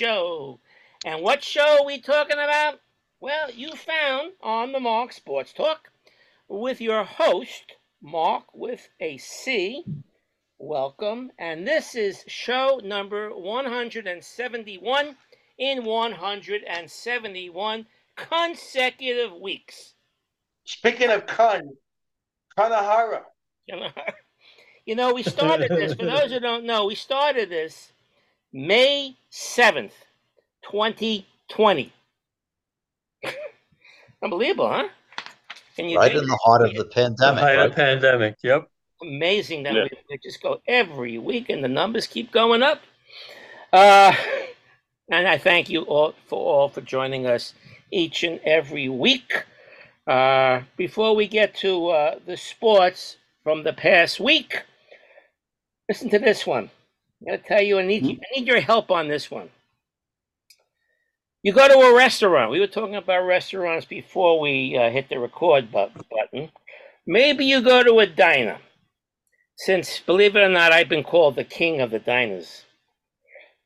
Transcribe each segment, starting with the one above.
show. And what show are we talking about? Well, you found on the Marc Sports Talk with your host, Marc with a C. Welcome. And this is show number 171 in 171 consecutive weeks. Speaking of Kun, Kanahara. You know, we started this, for those who don't know, we started this May 7th, 2020. Unbelievable, huh? Can you right in the heart of the pandemic. Height Right? of pandemic. Yep. amazing that Yeah. we, we just go every week and the numbers keep going up. Uh, and I thank you all for all for joining us each and every week. Uh, before we get to uh, the sports from the past week, listen to this one. I'm gonna tell you, I need you, I need your help on this one. You go to a restaurant. We were talking about restaurants before we uh, hit the record bu- button. Maybe you go to a diner since believe it or not, I've been called the king of the diners.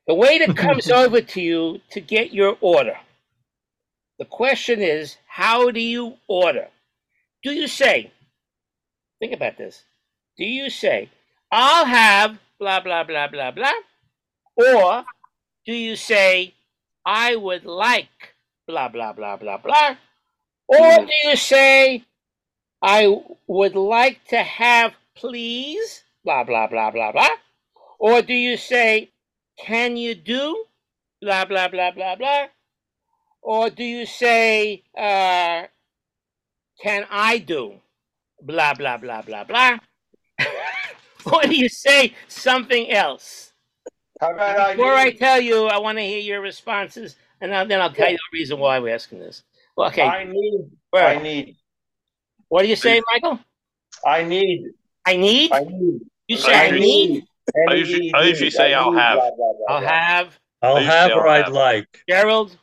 The waiter comes over to you to get your order. The question is, how do you order? Do you say, think about this, do you say, I'll have blah, blah, blah, blah, blah? Or do you say, I would like blah, blah, blah, blah, blah? Or do you say, I would like to have please, blah, blah, blah, blah, blah? Or do you say, can you do, blah, blah, blah, blah, blah? Or do you say, uh, can I do, blah, blah, blah, blah, blah? or do you say something else? How about I Before I need, tell you, I want to hear your responses, and then then I'll tell you the reason why we're asking this. Well, okay, I need, Right. I need, what do you say, Michael? I need, I need? I need. You say I I need? I usually- I usually say I'll have. I'll have. I'll I usually have don't or I'd have. like. Gerald?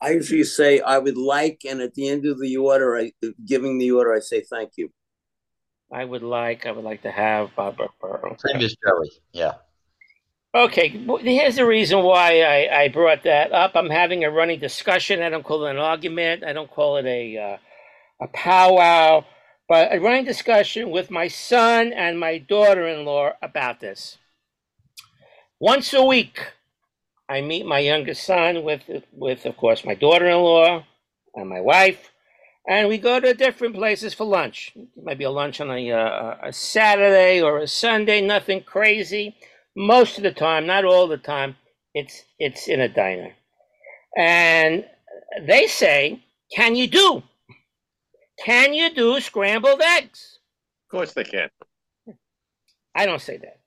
I usually say I would like, and at the end of the order, I giving the order, I say thank you. I would like, I would like to have Bob Burrow. Same as Jerry. Yeah. Okay, here's the reason why I, I brought that up. I'm having a running discussion. I don't call it an argument. I don't call it a uh, a powwow, but a running discussion with my son and my daughter-in-law about this. Once a week, I meet my youngest son with with of course my daughter-in-law and my wife, and we go to different places for lunch. Maybe a lunch on a uh, a Saturday or a Sunday, nothing crazy most of the time, not all the time, it's it's in a diner. And they say, "Can you do? Can you do scrambled eggs?" Of course they can. I don't say that.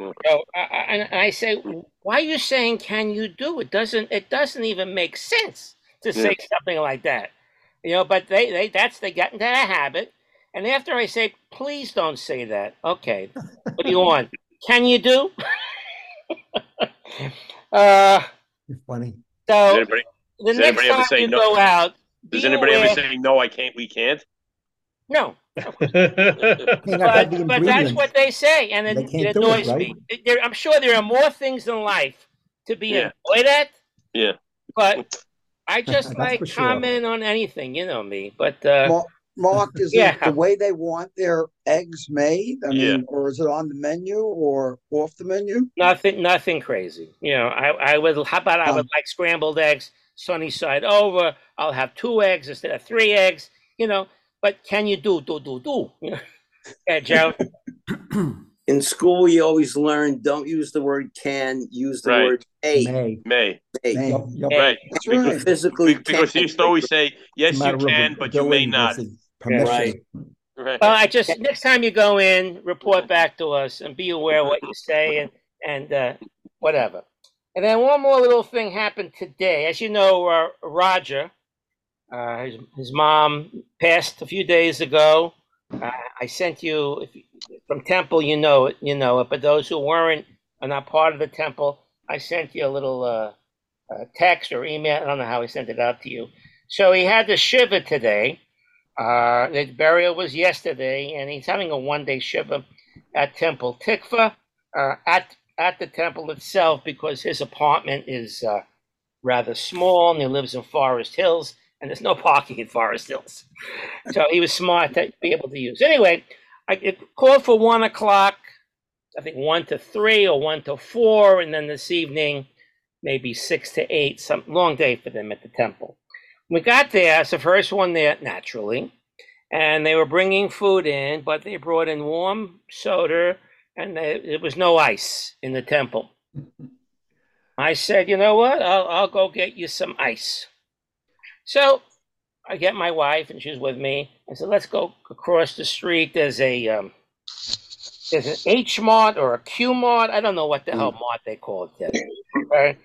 Mm. So I, and I say, "Why are you saying can you do? It doesn't. It doesn't even make sense to say something like that." You know, but they, they that's they get into that habit. And after I say, "Please don't say that," okay, what do you want? Can you do? uh, You're funny. Does so anybody, the does next anybody time say you no? go out, does be anybody ever say no? I can't. We can't. no? May not have the But, but that's what they say, and it, it do it, annoys right? me. There, I'm sure there are more things in life to be Yeah. annoyed at. Yeah. But I just like for sure. comment on anything, you know me. But uh, Marc, Marc, is Yeah. it the way they want their eggs made? I Yeah. mean, or is it on the menu or off the menu? nothing, nothing crazy. You know, I, I would. How about I would like scrambled eggs, sunny side over. I'll have two eggs instead of three eggs. You know, but can you do do do do? You know? yeah, Joe. In school, you always learn don't use the word can, use the Right. word may. May. May. may. May. Yep. Yep. Right. That's Because. Physically, because he used to always say, "Yes, you can, but you may not." Right. Right. Well, I just next time you go in, report back to us and be aware of what you say and and uh, whatever. And then one more little thing happened today. As you know, uh, Roger, uh, his, his mom passed a few days ago. Uh, I sent you if from Temple. You know it. You know it. But those who weren't are not part of the Temple. I sent you a little uh, uh, text or email. I don't know how he sent it out to you. So he had the shiva today. Uh, the burial was yesterday, and he's having a one-day shiva. at Temple Tikva, uh, at at the temple itself, because his apartment is uh, rather small and he lives in Forest Hills, and there's no parking in Forest Hills. So he was smart to be able to use. Anyway, I called for one o'clock. I think one to three or one to four, and then this evening, maybe six to eight. Some long day for them at the temple. We got there. It's the first one there, naturally, and they were bringing food in, but they brought in warm soda, and there was no ice in the temple. I said, you know what? I'll I'll go get you some ice. So I get my wife, and she's with me. I said, let's go across the street. There's a um, there's an H Mart or a Q Mart. I don't know what the hell Mart they call it?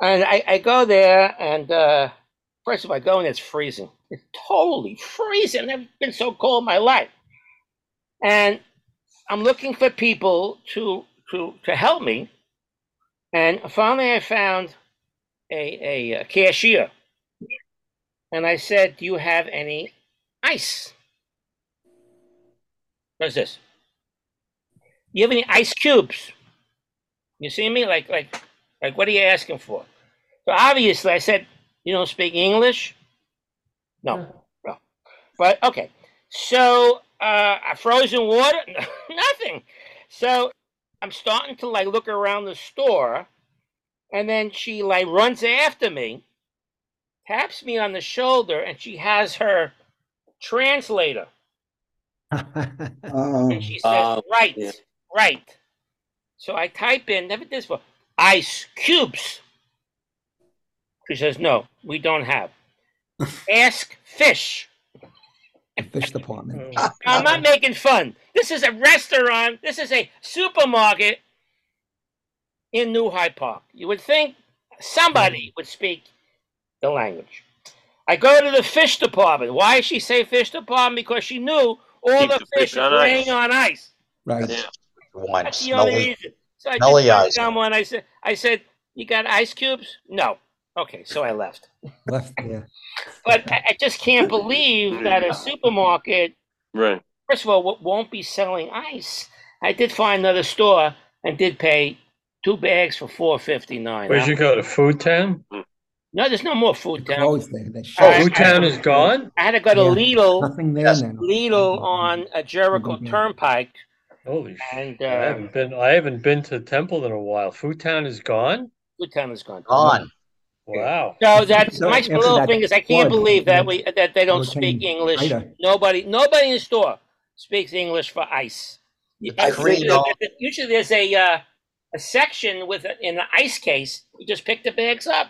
And I, I go there, and uh, first of all, I go and it's freezing. It's totally freezing. I've never been so cold in my life. And I'm looking for people to to to help me. And finally, I found a, a, uh cashier. And I said, Do you have any ice? What's this? You have any ice cubes? You see me? Like, like, like, what are you asking for? So obviously, I said, You don't speak English? No, no. But okay. So, uh, frozen water? Nothing. So I'm starting to like look around the store, and then she like runs after me, taps me on the shoulder, and she has her translator, Um, and she says, Oh, "Right, yeah. right." So I type in, never this before, ice cubes. She says, "No, we don't have." Ask fish. Fish department. Now, I'm not making fun. This is a restaurant. This is a supermarket in New Hyde Park. You would think somebody would speak the language. I go to the fish department. Why she say fish department? Because she knew all Keep the the fish fish were on laying ice. on ice. Right. Yeah. One That's the only smelly. reason. So I smelly just eyes. someone. I said, I said, you got ice cubes? No. Okay, so I left. Left, yeah. But I, I just can't believe that a supermarket Right. first of all, w- won't be selling ice. I did find another store and did pay two bags for four fifty nine. Where'd you go to Food Town? Hmm. No, there's no more food Town. Closed there. They Oh, shut. I- Food Town is gone? I had to go to Yeah. Lidl, Nothing there now. Lidl on a Jericho Mhm. Turnpike, Holy sh! and I uh, haven't been. I haven't been to Temple in a while. Food Town is gone. Food Town is gone. Gone. Wow. So that's So my after little that thing is I can't flood, believe that we that they don't hurricane speak English. Ida. Nobody, nobody in the store speaks English for ice. I Usually, agree, usually there's a uh, a section with a, in the ice case. You just pick the bags up.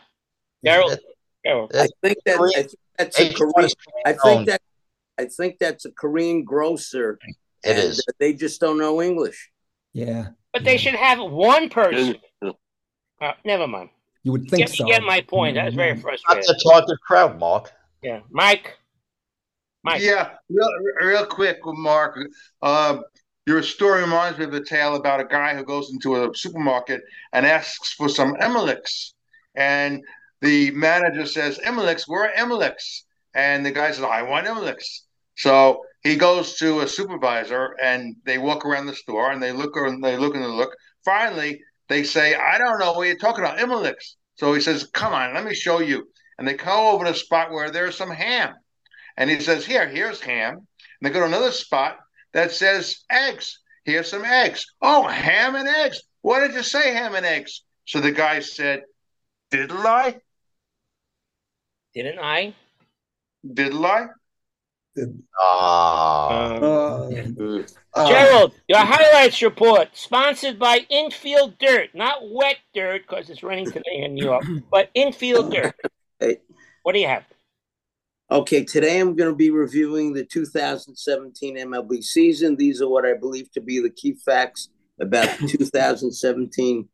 Carol, Carol. I think that I think that's a H1 Korean. I think that I think that's a Korean grocer. It and is. They just don't know English. Yeah. But they should have one person. Uh, never mind. You would think Get, so. get my point. That was very Mhm. Not frustrating. the target crowd, Marc. Yeah, Mike. Mike. Yeah, real, real quick, Marc. Um, your story reminds me of a tale about a guy who goes into a supermarket and asks for some Emelix. And the manager says, Emelix, where are Emelix? And the guy says, I want Emelix. So he goes to a supervisor and they walk around the store and they look and they look and they look. Finally, they say, I don't know what you're talking about, Emelix. So he says, Come on, let me show you. And they go over to a spot where there's some ham. And he says, Here, here's ham. And they go to another spot that says eggs. Here's some eggs. Oh, ham and eggs. What did you say, ham and eggs? So the guy said, Diddle I? Didn't I? Didn't I? Ah. Uh, uh, Gerald, your highlights report sponsored by Infield Dirt, not wet dirt because it's raining today in New York, but Infield Dirt. Hey. What do you have? Okay, today I'm going to be reviewing the 2017 MLB season. These are what I believe to be the key facts about the 2017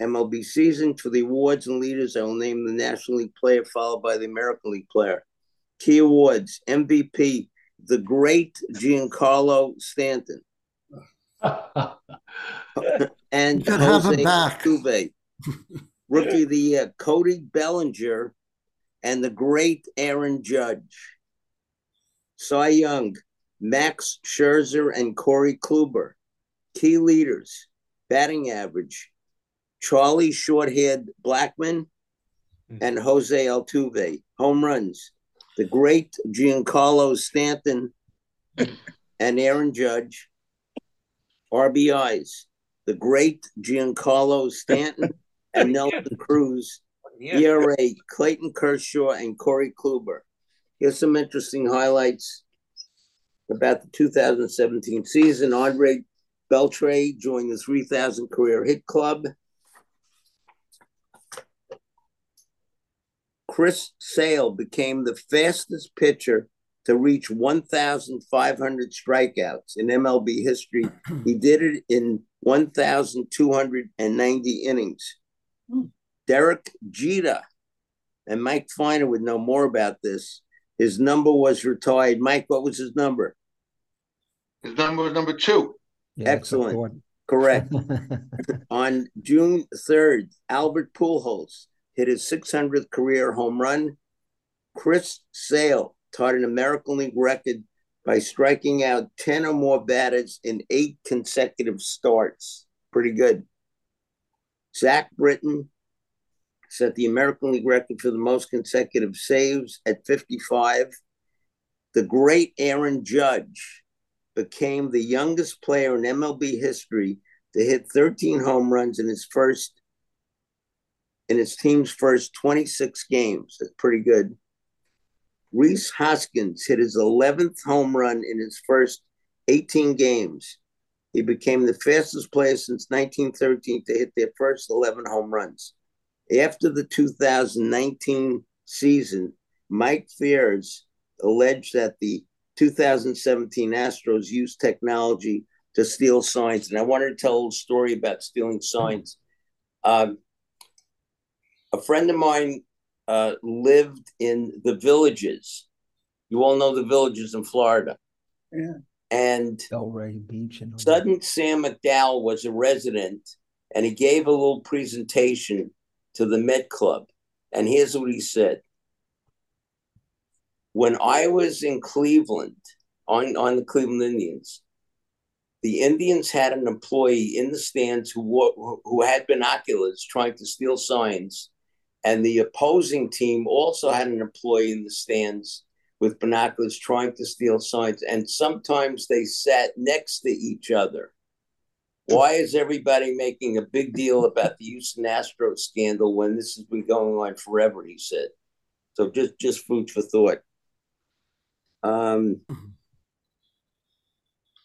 MLB season. For the awards and leaders, I will name the National League player followed by the American League player. Key awards MVP, the great Giancarlo Stanton, and You gotta have him Jose. Altuve. Rookie of the year, Cody Bellinger, and the great Aaron Judge. Cy Young, Max Scherzer, and Corey Kluber. Key leaders, batting average, Charlie short-haired Blackmon hmm. and Jose Altuve. Home runs, the great Giancarlo Stanton and Aaron Judge. RBIs, the great Giancarlo Stanton and Nelson Cruz. Yeah. ERA, Clayton Kershaw and Corey Kluber. Here's some interesting highlights about the 2017 season. Andre Beltre joined the 3,000 career hit club. Chris Sale became the fastest pitcher to reach 1,500 strikeouts in MLB history. He did it in 1,290 innings. Hmm. Derek Jeter and Mike Feiner would know more about this. His number was retired. Mike, what was his number? His number was number two. Yeah, Excellent. Correct. On June 3rd, Albert Pujols hit his 600th career home run. Chris Sale tied an American League record by striking out 10 or more batters in eight consecutive starts. Pretty good. Zach Britton set the American League record for the most consecutive saves at 55. The great Aaron Judge became the youngest player in MLB history to hit 13 home runs in his first in his team's first 26 games. That's pretty good. Rhys Hoskins hit his 11th home run in his first 18 games. He became the fastest player since 1913 to hit their first 11 home runs. After the 2019 season, Mike Fiers alleged that the 2017 Astros used technology to steal signs. And I wanted to tell a story about stealing signs. Um, a friend of mine uh, lived in the villages. You all know the villages in Florida. Yeah. And Delray Beach and. Sudden Sam McDowell was a resident and he gave a little presentation to the Met Club. And here's what he said. When I was in Cleveland on, on the Cleveland Indians, the Indians had an employee in the stands who who had binoculars trying to steal signs, and the opposing team also had an employee in the stands with binoculars trying to steal signs, and sometimes they sat next to each other. Why is everybody making a big deal about the Houston Astros scandal when this has been going on forever? He said. So just just food for thought. Um,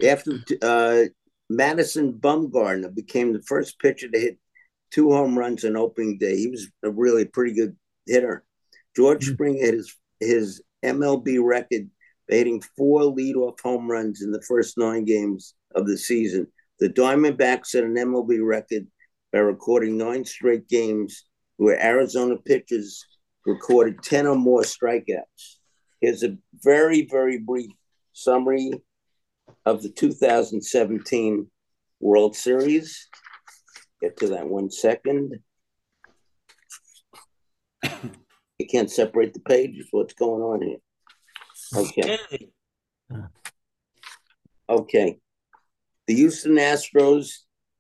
after uh, Madison Bumgarner became the first pitcher to hit two home runs on opening day, he was a really pretty good hitter. George Mhm. Springer hit his his MLB record hitting four leadoff home runs in the first nine games of the season. The Diamondbacks set an MLB record by recording nine straight games where Arizona pitchers recorded 10 or more strikeouts. Here's a very, very brief summary of the 2017 World Series. Get to that one second. You can't separate the pages. What's going on here? Okay. Okay. The Houston Astros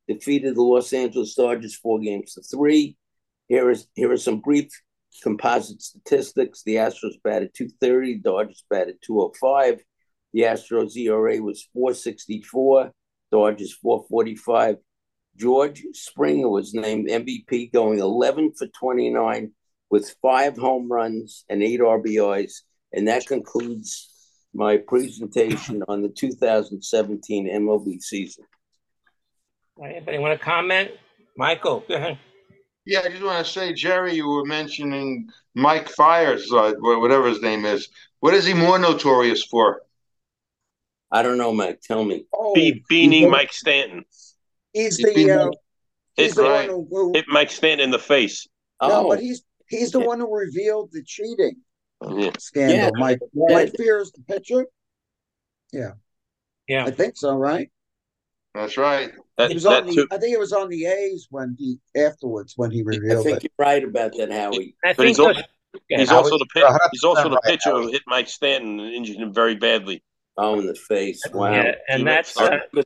defeated the Los Angeles Dodgers four games to three. Here is here are some brief composite statistics. The Astros batted 230, Dodgers batted 205. The Astros ERA was 464, Dodgers 445. George Springer was named MVP, going 11 for 29 with five home runs and eight RBIs. And that concludes my presentation on the 2017 MLB season. Anybody want to comment? Michael, go ahead. Yeah, I just want to say, Jerry, you were mentioning Mike Fiers, uh, whatever his name is. What is he more notorious for? I don't know, Mike. Tell me. Oh, Be- beaning Mike Stanton. He's He's been- the, uh, he's Hit, the one right. who, who hit Mike Stanton in the face. no, Oh, but he's, he's the one who revealed the cheating Yeah. scandal. Yeah. Mike, Yeah. Mike Fiers, the pitcher. Yeah. Yeah. I think so, right? That's right. That, He was on that the. I think it was on the A's when he, afterwards, when he revealed. I think it. you're right about that, Howie. I But think he's, al- he's also the pit, you're 100% he's also the right, pitcher who hit Mike Stanton and injured him very badly. Oh, in the face. Wow. yeah, and He that's went uh,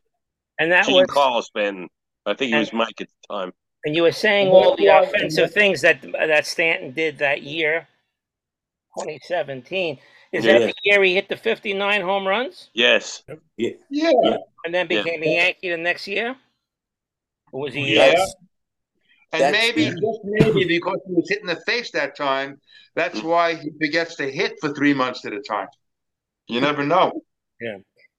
And that Gene was, Carlos been. I think he was Mike at the time. and you were saying all the offensive things that that Stanton did that year, 2017. Is that Yeah. the year he hit the 59 home runs Yes. Yeah. and then Yeah. became a Yankee the next year? Or was he? Yeah. That's- And That's- maybe, just maybe, because he was hit in the face that time, that's mm. why he forgets to hit for three months at a time. You never know.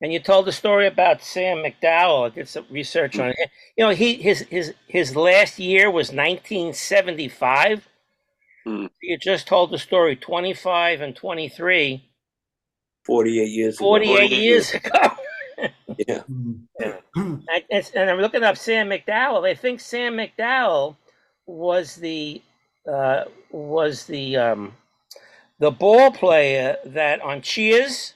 And you told the story about Sam McDowell. I did some research on it. You know, he his his his last year was 1975. Hmm. You just told the story 25 and 23, 48 years ago. 48 years ago. Yeah. And, and I'm looking up Sam McDowell. They think Sam McDowell was the uh, was the um, the ball player that on Cheers.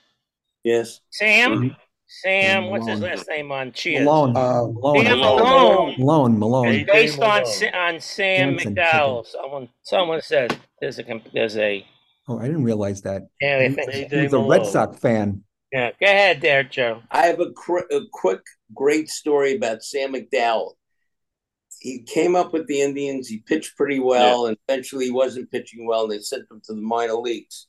Yes. Sam, Sam, Yeah, what's his last name on Cheers? Malone. Uh, Malone. Sam Malone. Malone. Malone. Malone. Hey, based on Malone. Sa- on Sam Jansen McDowell. Someone someone says there's a there's a Oh, I didn't realize that. yeah they He- think Hey, He a Malone. Red Sox fan. yeah. Go ahead there, Joe. I have a, cr- a quick, great story about Sam McDowell. He came up with the Indians. He pitched pretty well, and eventually he wasn't pitching well, and they sent him to the minor leagues.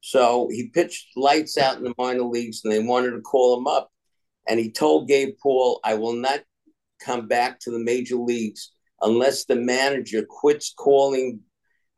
So he pitched lights out in the minor leagues, and they wanted to call him up. And he told Gabe Paul, "I will not come back to the major leagues unless the manager quits calling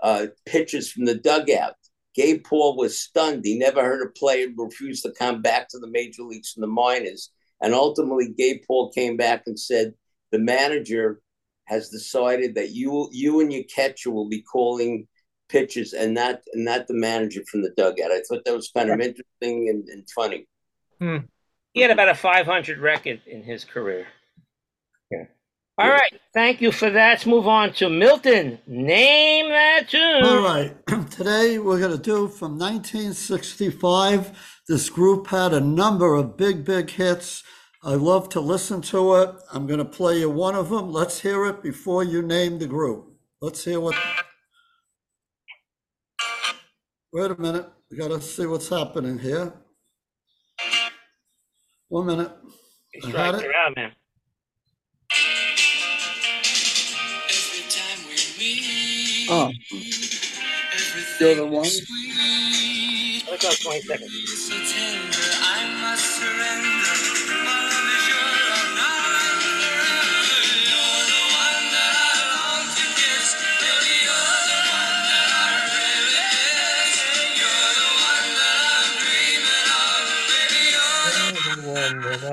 uh, pitches from the dugout." Gabe Paul was stunned. He never heard a player refuse to come back to the major leagues from the minors. And ultimately, Gabe Paul came back and said, the manager has decided that you you and your catcher will be calling pitches and not and not the manager from the dugout. I thought that was kind of interesting and, and funny. Hmm. He had about a 500 record in his career. Yeah. All right. Thank you for that. Let's move on to Milton. Name that tune. All right. Today we're going to do from 1965. This group had a number of big, big hits. I love to listen to it. I'm going to play you one of them. Let's hear it before you name the group. Let's hear what. Wait a minute. We got to see what's happening here. One minute. You I had strike it. her out, man. oh, you're the one. Let's go 20 seconds. Everyone that I- 1965. The Vogues. Keep me in your heart. Never let us part. Ooh, never leave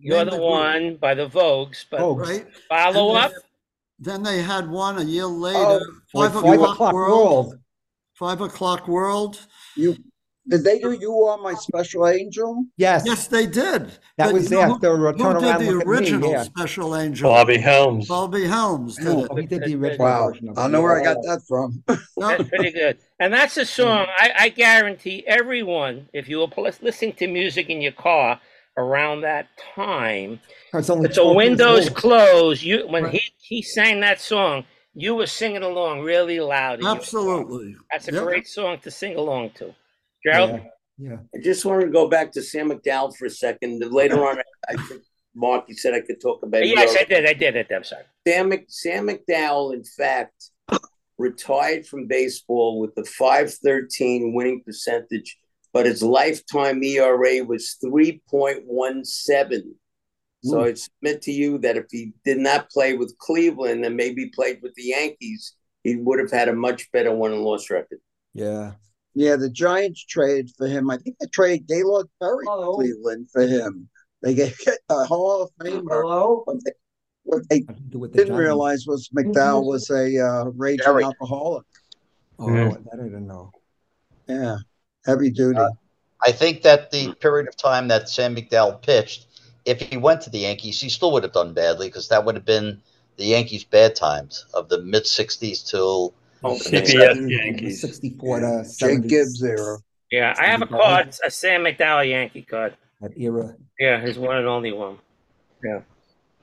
You're name the group, one by the Vogues, but Vogues. right? follow And up. Then they had one a year later. Oh, five, Five o'clock, o'clock world. world. Five o'clock world. You did they do you are my special angel? Yes. Yes, they did. That But was you know who- after uh, Who did Around, the Look at Me. original Yeah. Special Angel? Bobby Helms. Bobby Helms did Oh, it. he did the original Wow, version of I it. know where I got that from. That's pretty good. And that's a song I, I guarantee everyone, if you were pl- listening to music in your car around that time, oh, It's only with the windows closed, you when Right. he, he sang that song, you were singing along really loud. in your car. Absolutely. That's a Yep. great song to sing along to. Gerald? Yeah. Yeah. I just wanted to go back to Sam McDowell for a second. Later on, I think Marc, you said I could talk about Yes, your- I did. I did. I did. I'm sorry. Sam, Mc, Sam McDowell, in fact, retired from baseball with a 513 winning percentage, but his lifetime ERA was 3.17. So I submit to you that if he did not play with Cleveland and maybe played with the Yankees, he would have had a much better win and loss record. Yeah. Yeah, the Giants trade for him. I think they traded Gaylord Perry to Hello. Cleveland for him. They gave a Hall of Famer. Hello. What they, what they Nothing to do with the didn't Giants. realize was McDowell was a uh, raging Jerry. alcoholic. Oh, Yeah. that I didn't know. Yeah, heavy duty. I think that the period of time that Sam McDowell pitched, if he went to the Yankees, he still would have done badly because that would have been the Yankees' bad times of the mid '60s till Oh, the CBS Yankees. Sixty-four to Jake seventy. Gibbs era. Yeah, I have a card, a Sam McDowell Yankee card. That era. Yeah, his one and only one. Yeah.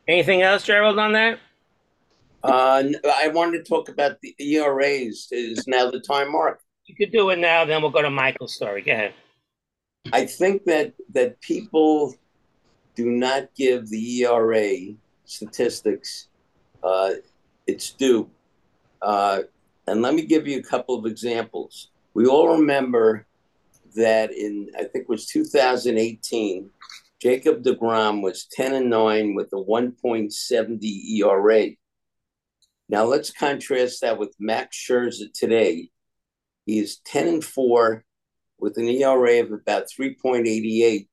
Anything else, Gerald, on that? Uh, n- I wanted to talk about the ERAs. Is now the time mark? You could do it now, then we'll go to Michael's story. Go ahead. I think that that people do not give the ERA statistics uh, its due. Uh, and let me give you a couple of examples. We all remember that in I think it was 2018, Jacob DeGrom was 10 and 9 with a 1.70 ERA. Now let's contrast that with Max Scherzer today. He is 10 and 4 with an ERA of about 3.88.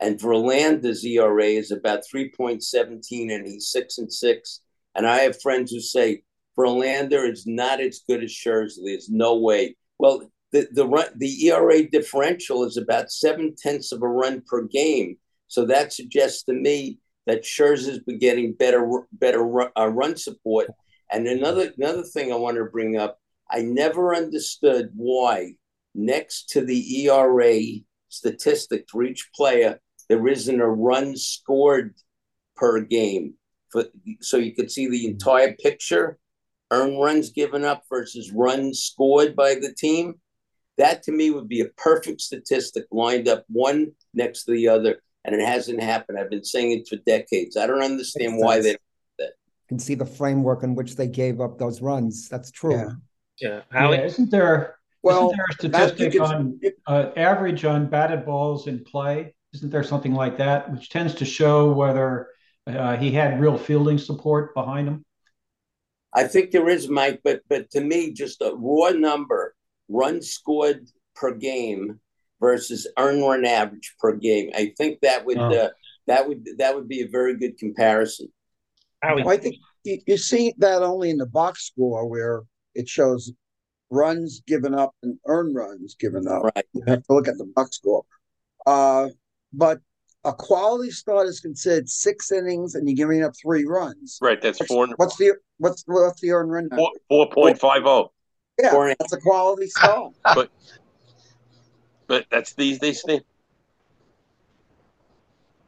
And Verlander's ERA is about 3.17, and he's 6 and 6. And I have friends who say Verlander is not as good as Scherzer. There's no way. Well, the, the, run, the ERA differential is about seven tenths of a run per game. So that suggests to me that Scherzer's been getting better, better ru- uh, run support. And another another thing I want to bring up, I never understood why next to the ERA statistic for each player, there isn't a run scored per game. For, so you could see the entire picture, earned runs given up versus runs scored by the team. That to me would be a perfect statistic lined up one next to the other, and it hasn't happened. I've been saying it for decades. I don't understand Makes why sense. they Can see the framework in which they gave up those runs. That's true. Yeah. Yeah. Yeah, isn't there, Well, isn't there a statistic can- on uh, average on batted balls in play? Isn't there something like that, which tends to show whether uh, he had real fielding support behind him? I think there is, Mike, but but to me, just a raw number, runs scored per game versus earned run average per game. I think that would Oh. uh, that would that would be a very good comparison. Howie? Well, I think you, you see that only in the box score where it shows runs given up and earned runs given up. Right. You have to look at the box score. Uh, but a quality start is considered six innings and you're giving up three runs. Right, that's What's, four what's the what's what's the earned run? four four point five oh. Yeah, Four that's a quality start. But that's these these things.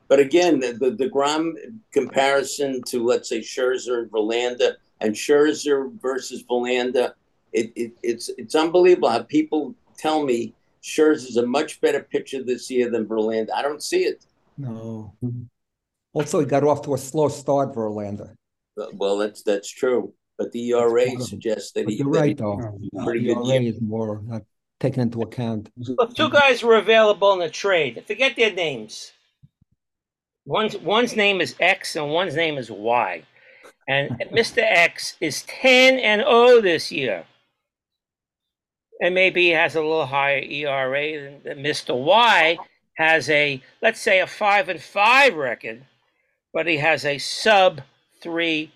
But again, the, the the Grom comparison to let's say Scherzer and Verlander, and Scherzer versus Verlander, it, it it's it's unbelievable how people tell me Scherzer's a much better pitcher this year than Verlander. I don't see it. No. Also, he got off to a slow start, Verlander. But- Well, that's that's true. But the ERA suggests that But he you're right, he- though. pretty good ERA year. is more not taken into account. Look, two guys were available in the trade. Forget their names. One's one's name is X and one's name is Y. And Mr. X is 10 and 0 this year. And maybe he has a little higher ERA than, than Mr. Y has a let's say a 5 and 5 record, but he has a sub 3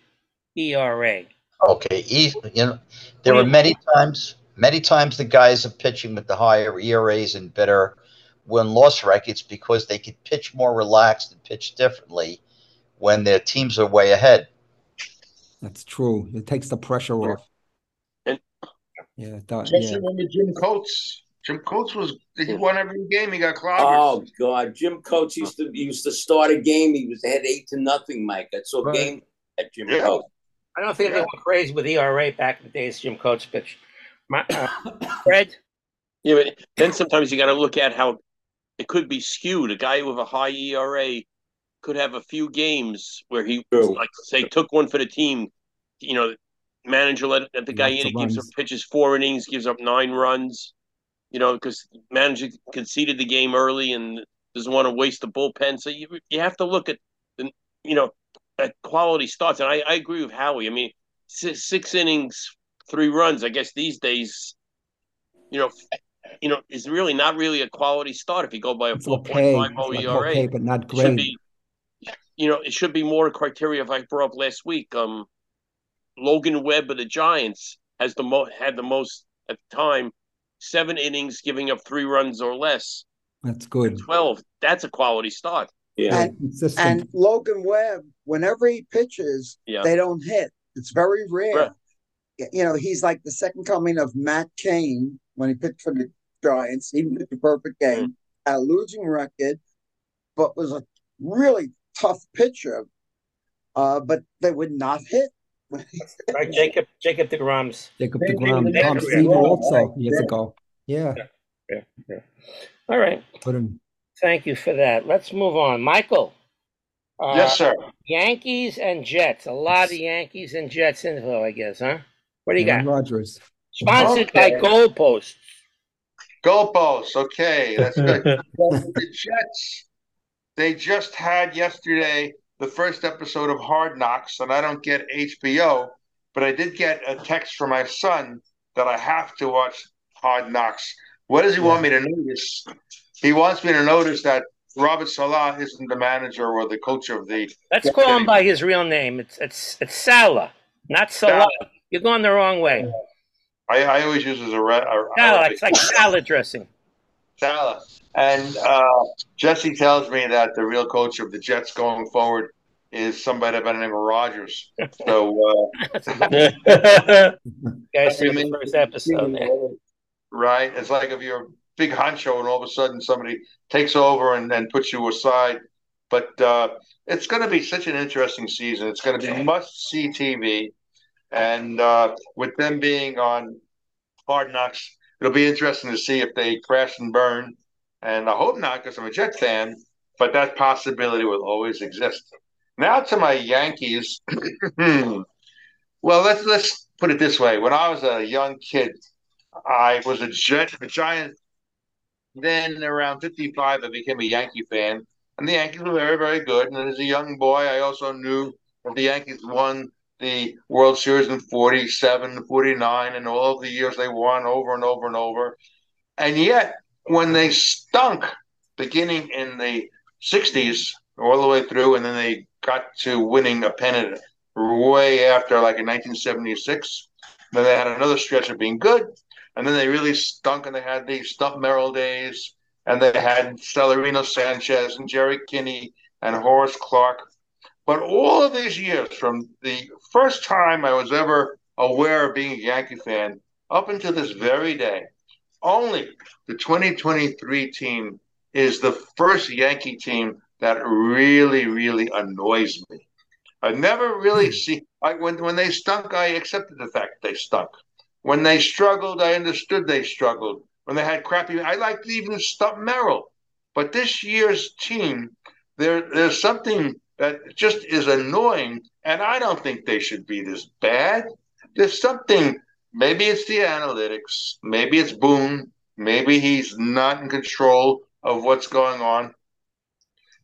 ERA. Okay, you know, there were many times, many times the guys are pitching with the higher ERAs and better win-loss records because they could pitch more relaxed and pitch differently when their teams are way ahead. That's true. It takes the pressure off. And- Yeah, it does. Yeah. remember Jim Coates. Jim Coates was he won every game. He got clobbers. Oh God, Jim Coates used to he used to start a game. He was ahead eight to nothing, Mike. That's saw a Right. game at Jim Yeah. Coates. I don't think they went crazy with ERA back in the days Jim Coates pitched. My, uh, Fred? Yeah, but then sometimes you got to look at how it could be skewed. A guy with a high ERA could have a few games where he, True. like, say, took one for the team. You know, manager let, let the guy Lots in. of He gives up pitches four innings, gives up nine runs. You know, because manager conceded the game early and doesn't want to waste the bullpen. So you you have to look at the you know at quality starts. And I, I agree with Howie. I mean, six, six innings, three runs. I guess these days, you know, you know, is really not really a quality start if you go by a It's four okay. point five It's oh like ERA. okay, but not It should great. be, you know, it should be more criteria. If I brought up last week, um, Logan Webb of the Giants has the mo had the most at the time, seven innings, giving up three runs or less. That's good. Twelve. That's a quality start. Yeah. And, and Logan Webb, whenever he pitches, Yeah. they don't hit. It's very rare. Right. You know, he's like the second coming of Matt Cain when he pitched for the Giants. He pitched a perfect game, had a losing record, but was a really tough pitcher. Uh, but they would not hit. Right, Jacob Jacob DeGrom's. Jacob Same thing DeGrom, Tom Andrew. Seaver Yeah. also years Yeah. ago. Yeah, Yeah, yeah. All right. put him. Thank you for that. Let's move on. Michael. Uh, Yes, sir. Yankees and Jets. A lot of Yankees and Jets info, I guess, huh? What do you Aaron got? Rodgers. Sponsored by Okay. Goalposts. Goalposts. Okay, that's good. The Jets, they just had yesterday the first episode of Hard Knocks, and I don't get HBO, but I did get a text from my son that I have to watch Hard Knocks. What does he want me to notice? He wants me to notice that Robert Salah isn't the manager or the coach of the. Let's call him by his real name. It's it's it's Salah, not Salah. You're going the wrong way. I, I always use as a, re- a Salah, it's like salad dressing. And uh, Jesse tells me that the real coach of the Jets going forward is somebody by the name of Rodgers. So, uh, Guys, see the first episode. man. right? It's like if you're a big honcho and all of a sudden somebody takes over and then puts you aside. But uh, it's going to be such an interesting season. It's going to be must see TV. And uh, with them being on Hard Knocks, it'll be interesting to see if they crash and burn. And I hope not because I'm a Jet fan, but that possibility will always exist. Now to my Yankees. well, let's let's put it this way. When I was a young kid, I was a, Jet, a giant. Then around 55, I became a Yankee fan. And the Yankees were very, very good. And as a young boy, I also knew that the Yankees won the World Series in 47, 49, and all of the years they won over and over and over. And yet, when they stunk beginning in the 60s, all the way through, and then they got to winning a pennant way after, like in 1976, then they had another stretch of being good. And then they really stunk, and they had the Stump Merrill days, and they had Celerino Sanchez and Jerry Kenney and Horace Clarke. But all of these years, from the first time I was ever aware of being a Yankee fan up until this very day, only the 2023 team is the first Yankee team that really, really annoys me. I never really hmm. see I, when when they stunk. I accepted the fact they stunk. When they struggled, I understood they struggled. When they had crappy, I liked even Stump Merrill. But this year's team, there there's something that just is annoying, and I don't think they should be this bad. There's something. Maybe it's the analytics. Maybe it's Boone. Maybe he's not in control of what's going on.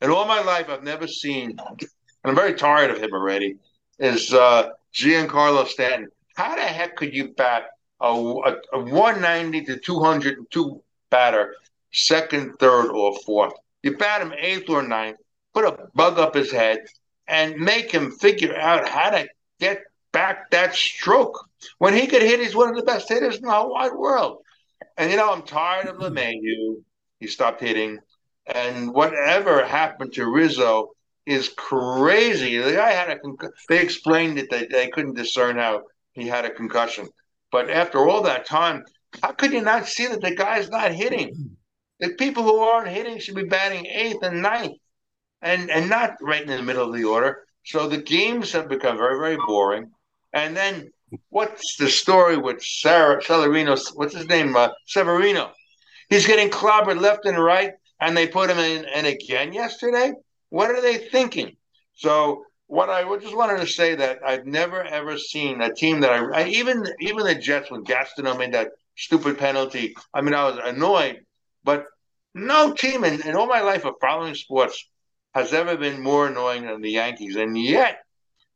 In all my life, I've never seen, and I'm very tired of him already, is uh, Giancarlo Stanton. How the heck could you bat a, a, a 190 to 202 batter, second, third, or fourth? You bat him eighth or ninth, put a bug up his head, and make him figure out how to get back that stroke. When he could hit, he's one of the best hitters in the whole wide world. And you know, I'm tired of LeMahieu. He stopped hitting. And whatever happened to Rizzo is crazy. The guy had a conc- they explained it that they couldn't discern how he had a concussion. But after all that time, how could you not see that the guy's not hitting? The people who aren't hitting should be batting eighth and ninth and, and not right in the middle of the order. So the games have become very, very boring. And then what's the story with Sarah Celerino? What's his name? Uh, Severino. He's getting clobbered left and right, and they put him in, in again yesterday. What are they thinking? So what I just wanted to say that I've never ever seen a team that I, I even even the Jets when Gastineau made that stupid penalty. I mean, I was annoyed, but no team in, in all my life of following sports has ever been more annoying than the Yankees, and yet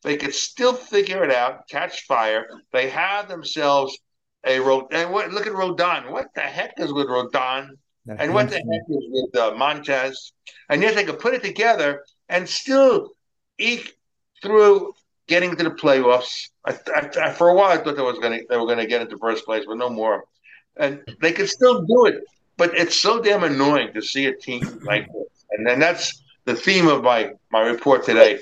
they could still figure it out, catch fire. They have themselves a Rod- and what, look at Rodon. What the heck is with Rodon? That And what the heck is with uh, Montas? And yet they could put it together and still eke through getting to the playoffs. I, I, I, for a while, I thought they was going they were going to get into first place, but no more. And they could still do it, but it's so damn annoying to see a team like this. And then that's the theme of my my report today.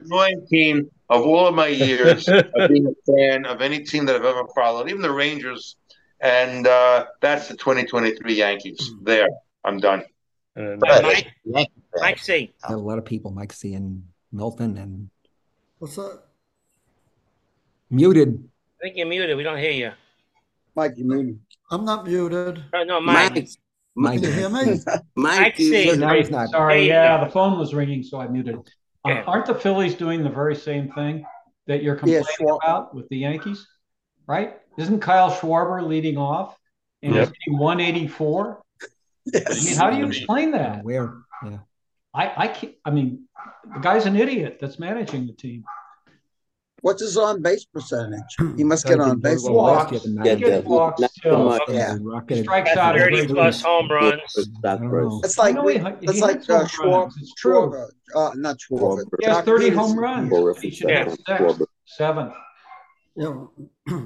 Annoying team of all of my years of being a fan of any team that I've ever followed, even the Rangers, and uh, that's the 2023 Yankees. There, I'm done. Uh, Mike, Mike C. A lot of people, Mike C. and Milton and What's that? muted. I think you're muted. We don't hear you. Mike, you muted. I'm not muted. Oh, no, Mike. Mike, Mike. Can you hear me? Mike, Mike C. you- he's not. Sorry, There yeah, go. the phone was ringing, so I muted. Uh, Yeah. aren't the Phillies doing the very same thing that you're Yeah, complaining Schwar- about with the Yankees? Right? Isn't Kyle Schwarber leading off and he's Yep. hitting 184? I mean, how do you explain that? Where? Yeah. I, I can't, I mean, the guy's an idiot that's managing the team. What's his on base percentage? He must get on base. well Walks, year, he Yeah, gets walks not still. much. Yeah. Rocketed- Strikes out 30 plus home runs. Stock I don't know. It's like I know we, it's like uh, home Schwab. It's true. Schwarber, uh, not Schwarber. He has 30 Peterson. home runs. He should have stuff. six, seven. Yeah.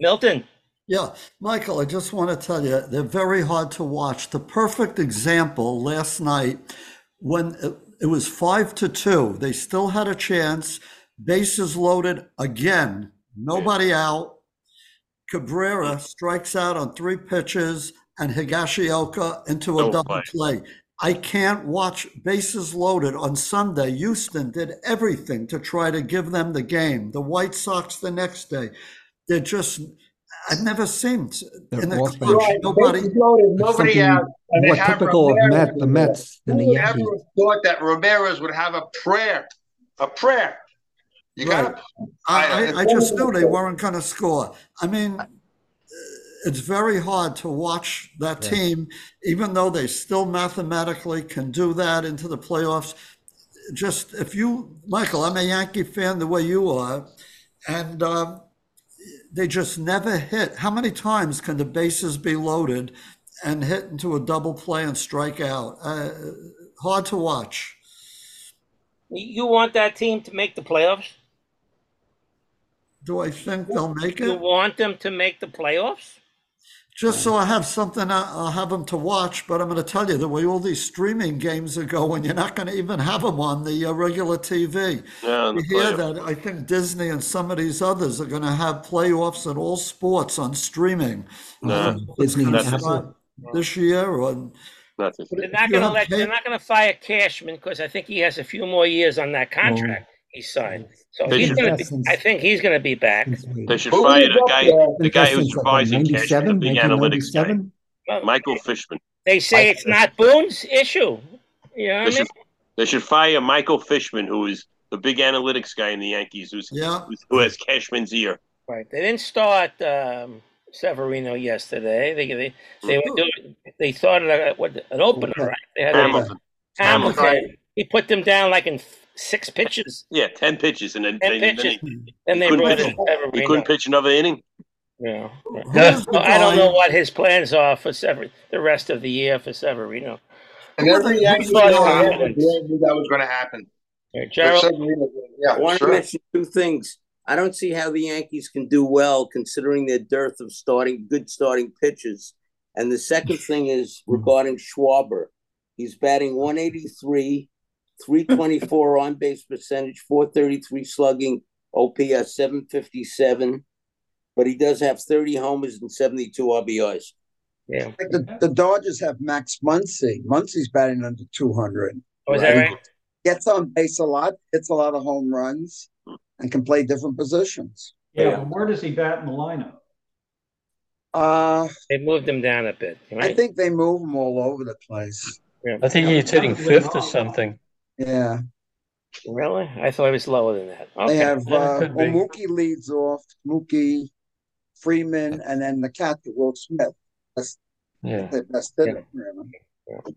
Milton. Yeah, Michael, I just want to tell you, they're very hard to watch. The perfect example last night when it, it was five to two, they still had a chance, bases loaded again, nobody out. Cabrera strikes out on three pitches and Higashioka into a Double double play. I can't watch bases loaded on Sunday. Houston did everything to try to give them the game. The White Sox the next day. They're just, I've never seen They're in the off clutch, base. nobody. Nobody Something out. And they more have typical of Ramirez Met, the. Mets than the Who Yankees. ever thought that Ramirez would have a prayer? A prayer. You Right. got I, I- I, I just knew they weren't going to score. I mean, it's very hard to watch that Yeah. team, even though they still mathematically can do that into the playoffs. Just if you, Michael, I'm a Yankee fan the way you are, and um, they just never hit. How many times can the bases be loaded and hit into a double play and strike out? Uh, hard to watch. You want that team to make the playoffs? Do I think they'll make it? You it? want them to make the playoffs? Just so I have something, I- I'll have them to watch. But I'm going to tell you the way all these streaming games are going, you're not going to even have them on the uh, regular TV. Yeah, on You the hear playoff. that? I think Disney and some of these others are going to have playoffs in all sports on streaming. No, Uh, Disney and it's That's- Apple. not this year or nothing. They're not You going to have let. They're Kate- not going to fire Cashman because I think he has a few more years on that contract he signed. So They he's should- going to. Since- I think he's going to be back. They should Who fire is the up guy, there? the guy who's since, like, advising Cash, the big analytics guy, Well, Michael Fishman. They say I- it's not Boone's issue. You know what I They mean? should, they should fire Michael Fishman, who is the big analytics guy in the Yankees, who's, yeah. who's who has Cashman's ear. Right. They didn't start um, Severino yesterday. They they they were doing. They started a, what, an opener, right? They had Hamilton. Hamilton. Hamilton. He put them down like in six pitches. Yeah, ten pitches, and then, Ten then, pitches. then he, Then they couldn't brought pitch. in he couldn't pitch another inning. Yeah. Who's the I don't know what his plans are for Sever the rest of the year for Severino. And every Yankee Who thought fan it happened? knew that was going to happen. Yeah, Gerald, some Yeah, I want sure. to mention two things. I don't see how the Yankees can do well considering their dearth of starting good starting pitches. And the second thing is regarding Schwarber. He's batting 183, 324 on base percentage, 433 slugging, OPS 757. But he does have 30 homers and 72 RBIs. yeah. Like the, the Dodgers have Max Muncy. Muncy's batting under 200. Was that right? Gets on base a lot, hits a lot of home runs, and can play different positions. Yeah, but where does he bat in the lineup? Uh, They moved him down a bit. I think they move him all over the place. I think he's hitting fifth or something. Yeah. Really? I thought it was lower than that. They have uh, well, Mookie leads off, Mookie, Freeman, and then the catcher, Will Smith. That's Yeah. the best hitter for him.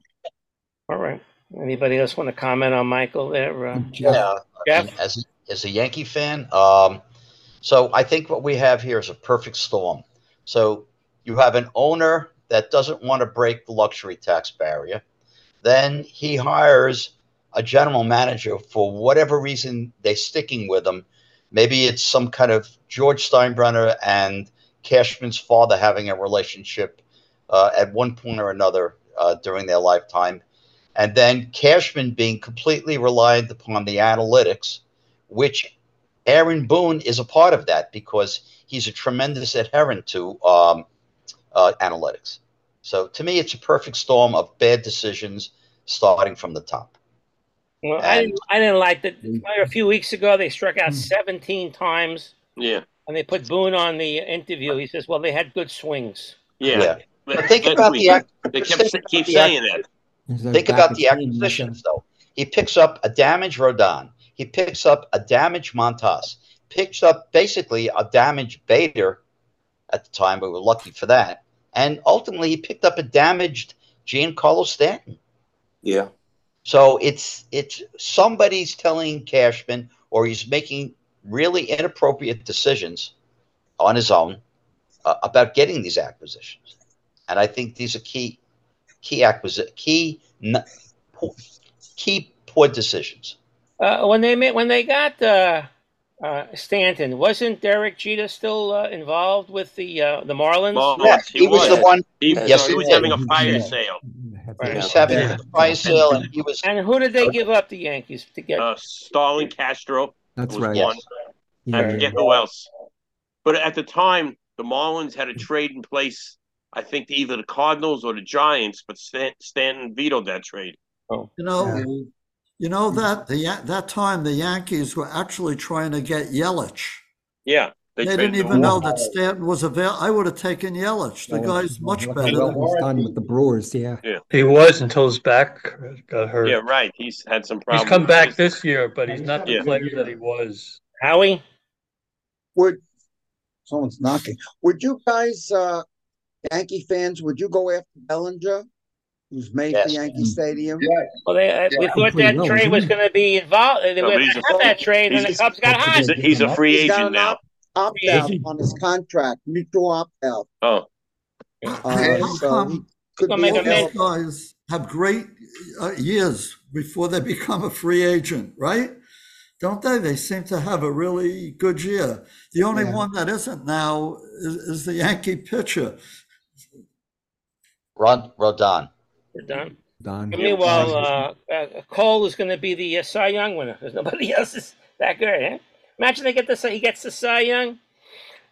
All right. Anybody else want to comment on Michael there? Uh, Yeah, Jeff? and as as a Yankee fan, um, so I think what we have here is a perfect storm. So you have an owner that doesn't want to break the luxury tax barrier. Then he hires a general manager for whatever reason they're sticking with them. Maybe it's some kind of George Steinbrenner and Cashman's father having a relationship uh, at one point or another uh, during their lifetime. and then Cashman being completely reliant upon the analytics, which Aaron Boone is a part of that because he's a tremendous adherent to um, uh, analytics. So to me, it's a perfect storm of bad decisions starting from the top. Well, I didn't, I didn't like that. Mm. A few weeks ago, they struck out mm. 17 times, Yeah, and they put Boone on the interview. He says, "Well, they had good swings." yeah. Yeah. But But think about weak. the ac- They kept think keep saying that. Think about the acquisitions, though. He picks up a damaged Rodon. He picks up a damaged Montas. Picks up basically a damaged Bader at the time. We were lucky for that. And ultimately, he picked up a damaged Giancarlo Stanton. Yeah. So it's it's somebody's telling Cashman, or he's making really inappropriate decisions on his own uh, about getting these acquisitions. And I think these are key key acquisi- key n- po- key poor decisions. Uh, when they made, when they got uh, uh, Stanton, wasn't Derek Jeter still uh, involved with the uh, the Marlins? Well, Yes, he was the one. He, Yes, he he was did. having a fire sale. He was having a fire sale, and he was And who did they give up the Yankees to get? Uh, Starlin Castro That's was right. one. Yeah, I forget who else. But at the time, the Marlins had a trade in place. I think to either the Cardinals or the Giants, but Stanton vetoed that trade. Oh, You know, you know that the that time the Yankees were actually trying to get Yelich. Yeah, They, traded didn't even know that Stanton was available. I would have taken Yelich. The guy's much Look better. what than- was done with the Brewers, yeah. He was until his back got hurt. Yeah, right. He's had some problems. He's come back this year, but he's not the player that he was. Howie, Would someone's knocking? Would you guys, uh, Yankee fans, would you go after Bellinger, who's made Yes. the Yankee Stadium? well, they, uh, we thought that trade was going to be involved. They No, were going he's to a- have that trade, and the Cubs got hot. He's a, he's a free He's agent now. opt, opt out on his contract, mutual opt out. Oh, Uh, so he could be make a guys have great uh, years before they become a free agent, right? Don't they? They seem to have a really good year. The only Yeah. one that isn't now is, is the Yankee pitcher. Rod Rodon. We're done. Don. Meanwhile, uh, uh, Cole is going to be the uh, Cy Young winner because nobody else is that good. Eh? Imagine they get the Cy- he gets the Cy Young,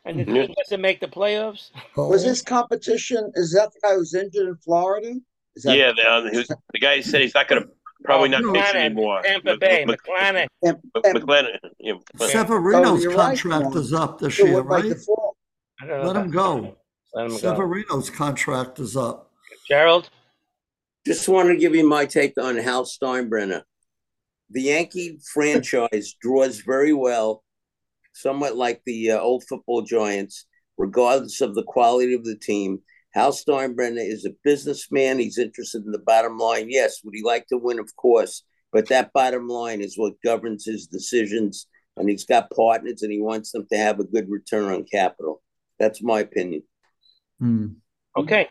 and the Yeah. team doesn't make the playoffs. Was this competition? Is that the guy who's injured in Florida? Is that yeah. The, um, was- the guy said he's not going to probably not pitch McClanahan, anymore. Tampa Mc- Bay, Mc- McClanahan. and, Mc- and McClanahan, yeah, McClanahan. Severino's Oh, you're right, contract is up this it year, right? default? I don't know Let him go. Let him go. Severino's contract is up. Gerald, Just wanted to give you my take on Hal Steinbrenner. The Yankee franchise draws very well, somewhat like the uh, old football giants, regardless of the quality of the team. Hal Steinbrenner is a businessman. He's interested in the bottom line. Yes, would he like to win? Of course. But that bottom line is what governs his decisions. And he's got partners and he wants them to have a good return on capital. That's my opinion. Hmm. okay,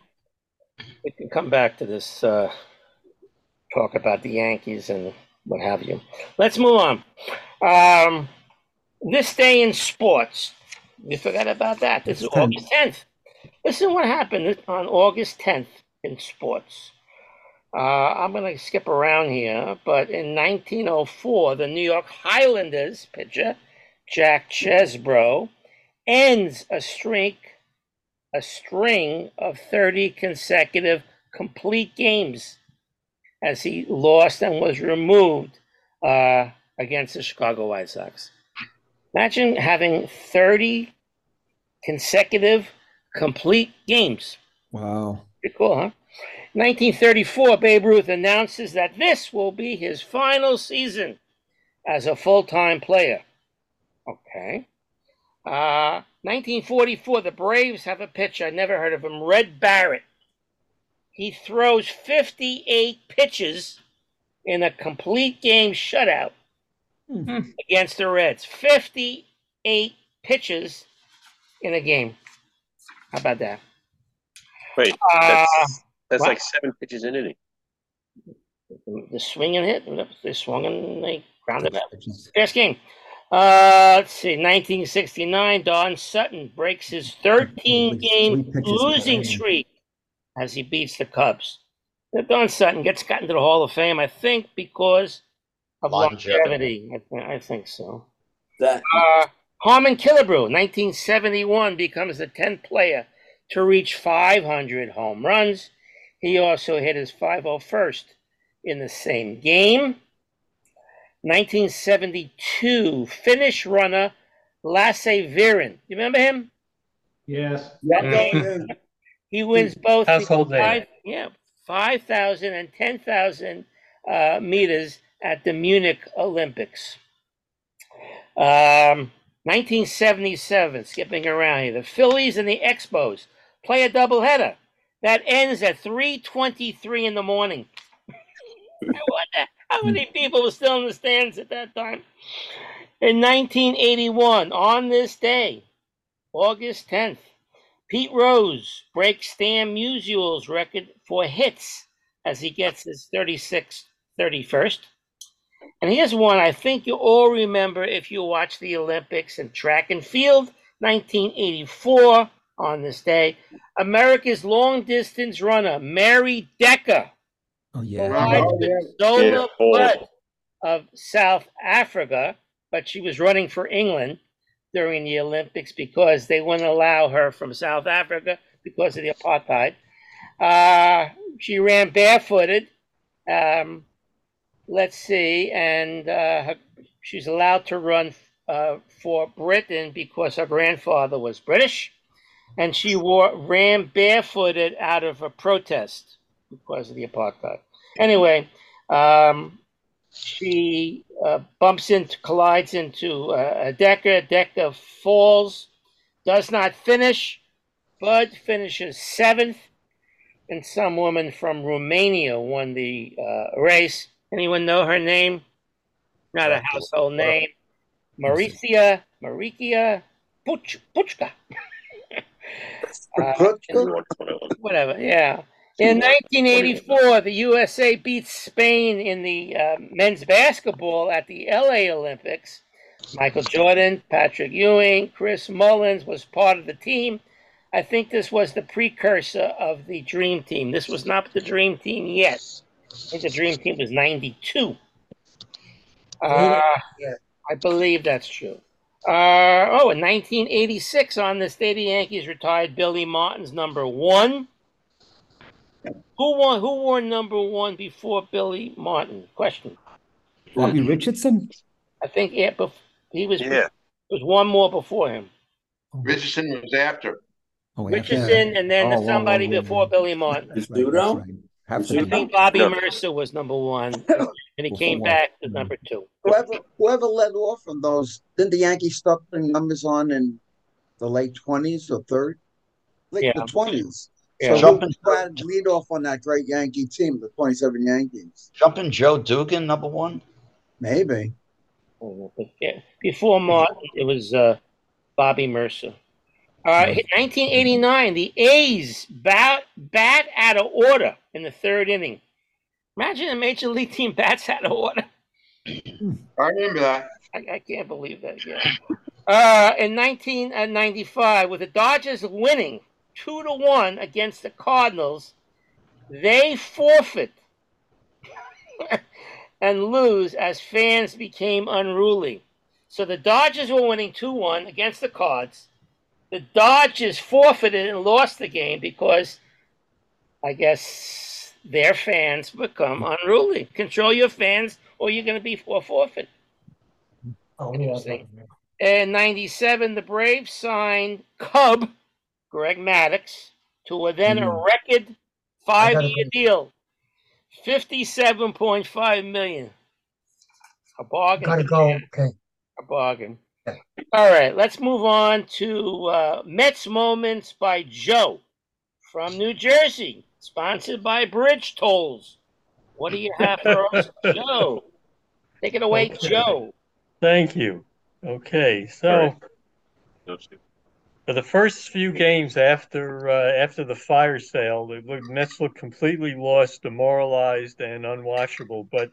we can come back to this. Uh, talk about the Yankees and what have you. Let's move on. Um, this day in sports, you forgot about that. This is It's 10th. August 10th. Listen what happened on August 10th in sports. Uh, I'm going to skip around here, but in 1904, the New York Highlanders pitcher Jack Chesbro ends a streak, a string of 30 consecutive complete games as he lost and was removed uh, against the Chicago White Sox. Imagine having 30 consecutive complete games. Wow. Pretty cool, huh? 1934, Babe Ruth announces that this will be his final season as a full time player. Okay. Uh, 1944, the Braves have a pitcher. I never heard of him, Red Barrett. He throws 58 pitches in a complete game shutout against the Reds. 58 pitches in a game. How about that? Wait, Uh, that's, that's like seven pitches in it. the swing and hit. They swung and they grounded out. First game. Uh, let's see. 1969. Don Sutton breaks his 13 game Three pitches per losing inning. streak as he beats the Cubs. Don Sutton gets gotten to the Hall of Fame, I think, because of Longevity. longevity. I, th- I think so. That Uh, Harmon Killebrew, 1971, becomes the 10th player to reach 500 home runs. He also hit his 501st in the same game. 1972, Finnish runner Lasse Viren. You remember him? Yes. that. He wins both Household five, yeah, 5,000 and 10,000 uh, meters at the Munich Olympics. Um, 1977, skipping around here, the Phillies and the Expos play a doubleheader that ends at 3:23 in the morning. I wonder how many people were still in the stands at that time. In 1981, on this day, August 10th, Pete Rose breaks Stan Musial's record for hits as he gets his 36th 31st. And here's one I think you all remember if you watch the Olympics and track and field, 1984 on this day. America's long distance runner, Mary Decker, Oh, yeah. arrived Oh, yeah. Zola Yeah. Budd of South Africa, but she was running for England during the Olympics because they wouldn't allow her from South Africa because of the apartheid. Uh, she ran barefooted. Um, let's see, and uh, her, she's allowed to run uh, for Britain because her grandfather was British, and she wore ran barefooted out of a protest because of the apartheid. Anyway, um, she uh, bumps into, collides into uh, a Decker. Decker falls, does not finish. Budd finishes seventh, and some woman from Romania won the uh, race. Anyone know her name? Not a household name. Mauricia, Maricia Puch, Puchka. Uh, whatever, yeah. In 1984, the USA beats Spain in the uh, men's basketball at the LA Olympics. Michael Jordan, Patrick Ewing, Chris Mullins was part of the team. I think this was the precursor of the Dream Team. This was not the Dream Team yet. I think the Dream Team was 92. Uh, I believe that's true. Uh, oh, in 1986, on this day, the Yankees retired Billy Martin's number one. Who won? Who wore number one before Billy Martin? Question. Bobby mm-hmm. Richardson? I think yeah, bef- he was. Yeah. There was one more before him. Oh, Richardson was after. Oh, yeah. Richardson, and then Oh, oh, oh somebody whoa, whoa, before whoa. Billy Martin. That's right, that's right. Have to I think Bobby No. Mercer was number one, and he came one. back to number two. Whoever whoever led off on those, didn't the Yankees start putting numbers on in the late twenties or third? Like Yeah. the twenties. Yeah. So Jumping- who lead off on that great Yankee team, the twenty seven Yankees? Jumping Joe Dugan, number one. Maybe. Before Martin, it was uh, Bobby Murcer. Uh, 1989, the A's bat, bat out of order in the third inning. Imagine a major league team bats out of order. I remember that. I, I can't believe that. Yeah. Uh, in 1995, with the Dodgers winning two to one against the Cardinals, they forfeit and lose as fans became unruly. So the Dodgers were winning 2 1 against the Cards. The Dodgers forfeited and lost the game because I guess their fans become unruly. Control your fans or you're going to be for forfeit. Oh, Interesting. In 97, the Braves signed Cub, Greg Maddux, to a then a Mm. record five year go. deal. 57.5 million. A bargain. Gotta go. Okay. A bargain. Yeah. All right, let's move on to uh, Mets Moments by Joe from New Jersey, sponsored by Bridge Tolls. What do you have for us, Joe? Take it away, Okay. Joe. Thank you. Okay, so for the first few games after uh, after the fire sale, the the Mets looked completely lost, demoralized, and unwatchable. But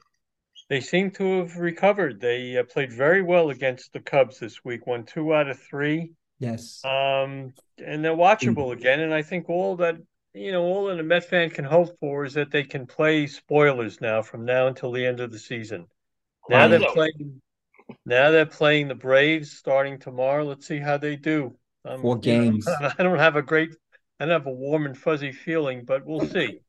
they seem to have recovered. They uh, played very well against the Cubs this week. Won two out of three. Yes. Um, and they're watchable again. And I think all that you know, all that a Met fan can hope for is that they can play spoilers now from now until the end of the season. Now they're playing. Now they're playing the Braves starting tomorrow. Let's see how they do. Um, Four you know, games. I don't have a great, I don't have a warm and fuzzy feeling, but we'll see.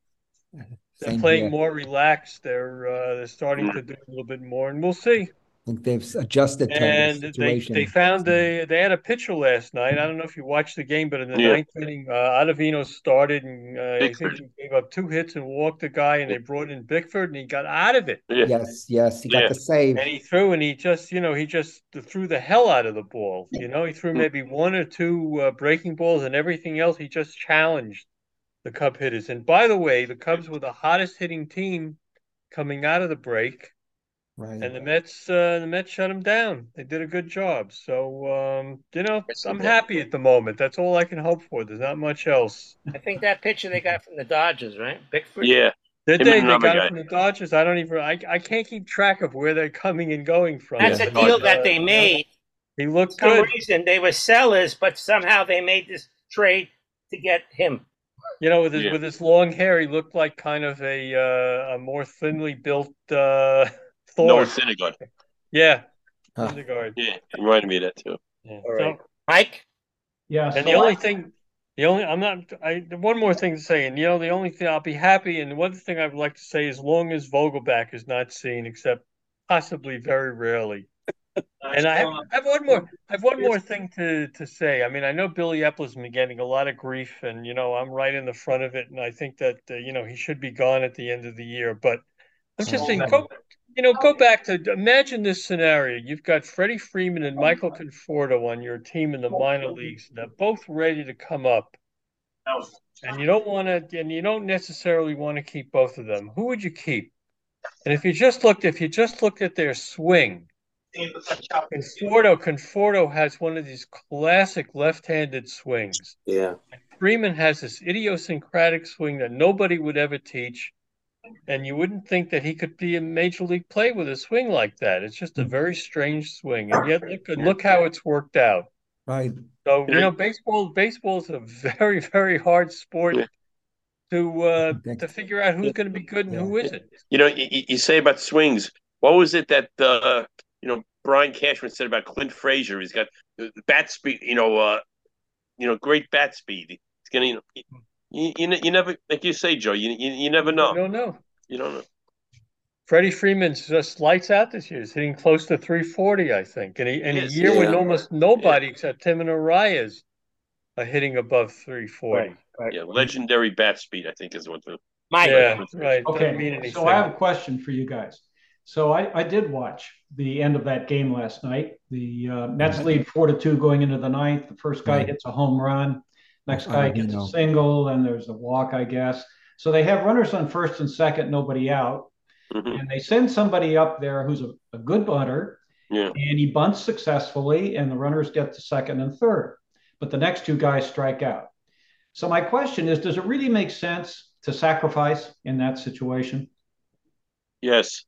They're playing here. more relaxed. They're uh, they're starting to do a little bit more, and we'll see. I think they've adjusted to And the they, situation. they found a they had a pitcher last night. I don't know if you watched the game, but in the Yeah. ninth inning, uh, Ottavino started and uh, I think he gave up two hits and walked a guy, and they brought in Bickford, and he got out of it. Yeah. Yes, yes, he got Yeah. the save. And he threw, and he just, you know, he just threw the hell out of the ball. You know, he threw maybe one or two uh, breaking balls, and everything else he just challenged the Cub hitters. And by the way, the Cubs were the hottest hitting team coming out of the break, Right. and the Mets, uh, the Mets shut them down. They did a good job. So, um, you know, I'm happy at the moment. That's all I can hope for. There's not much else. I think that pitcher they got from the Dodgers, right? Bickford. Yeah. Did Him they? They another got it from the Dodgers. I don't even. I, I can't keep track of where they're coming and going from. That's Yeah. a deal that they made. He looked good. For some good. reason they were sellers, but somehow they made this trade to get him. You know, with his Yeah. with his long hair, he looked like kind of a uh, a more thinly built uh, Thor. Noah Syndergaard. Yeah, Huh. Syndergaard. Yeah, he reminded me of that too. Yeah. All right. So- Mike, Yeah. and so the only I- thing, the only I'm not. I one more thing to say, and you know, the only thing I'll be happy, and the one thing I would like to say, as long as Vogelbach is not seen, except possibly very rarely. And I have, I have one more. I have one more thing to to say. I mean, I know Billy Eppler's been getting a lot of grief, and you know, I'm right in the front of it, and I think that uh, you know he should be gone at the end of the year. But I'm just saying, go, you know, go back to imagine this scenario. You've got Freddie Freeman and Michael Conforto on your team in the minor leagues. They're both ready to come up, and you don't want to, and you don't necessarily want to keep both of them. Who would you keep? And if you just looked, if you just looked at their swing. Conforto, Conforto has one of these classic left-handed swings. Yeah. Freeman has this idiosyncratic swing that nobody would ever teach, and you wouldn't think that he could be a major league player with a swing like that. It's just a very strange swing, and yet look look how it's worked out. Right. So you know, baseball baseball is a very very hard sport to uh, to figure out who's going to be good and who isn't. You know, you, you say about swings. What was it that uh, you know Brian Cashman said about Clint Frazier? He's got bat speed. You know, uh, you know, great bat speed. He's gonna, you know, you, you, you never like you say, Joe. You you, you never know. I don't know. You don't know. Freddie Freeman's just lights out this year. He's hitting close to 340, I think. And he, in a Yes, year when almost nobody except him and Arraez are hitting above 340. Yeah, legendary bat speed. I think is what the Mike. Yeah, right. Okay, mean so I have a question for you guys. So I, I did watch the end of that game last night. The uh, Mets lead four to two going into the ninth. The first guy Right. hits a home run. Next guy I gets a single. Then there's a walk, I guess. So they have runners on first and second, nobody out. Mhm. And they send somebody up there who's a, a good bunter, yeah. and he bunts successfully, and the runners get to second and third. But the next two guys strike out. So my question is, does it really make sense to sacrifice in that situation? Yes.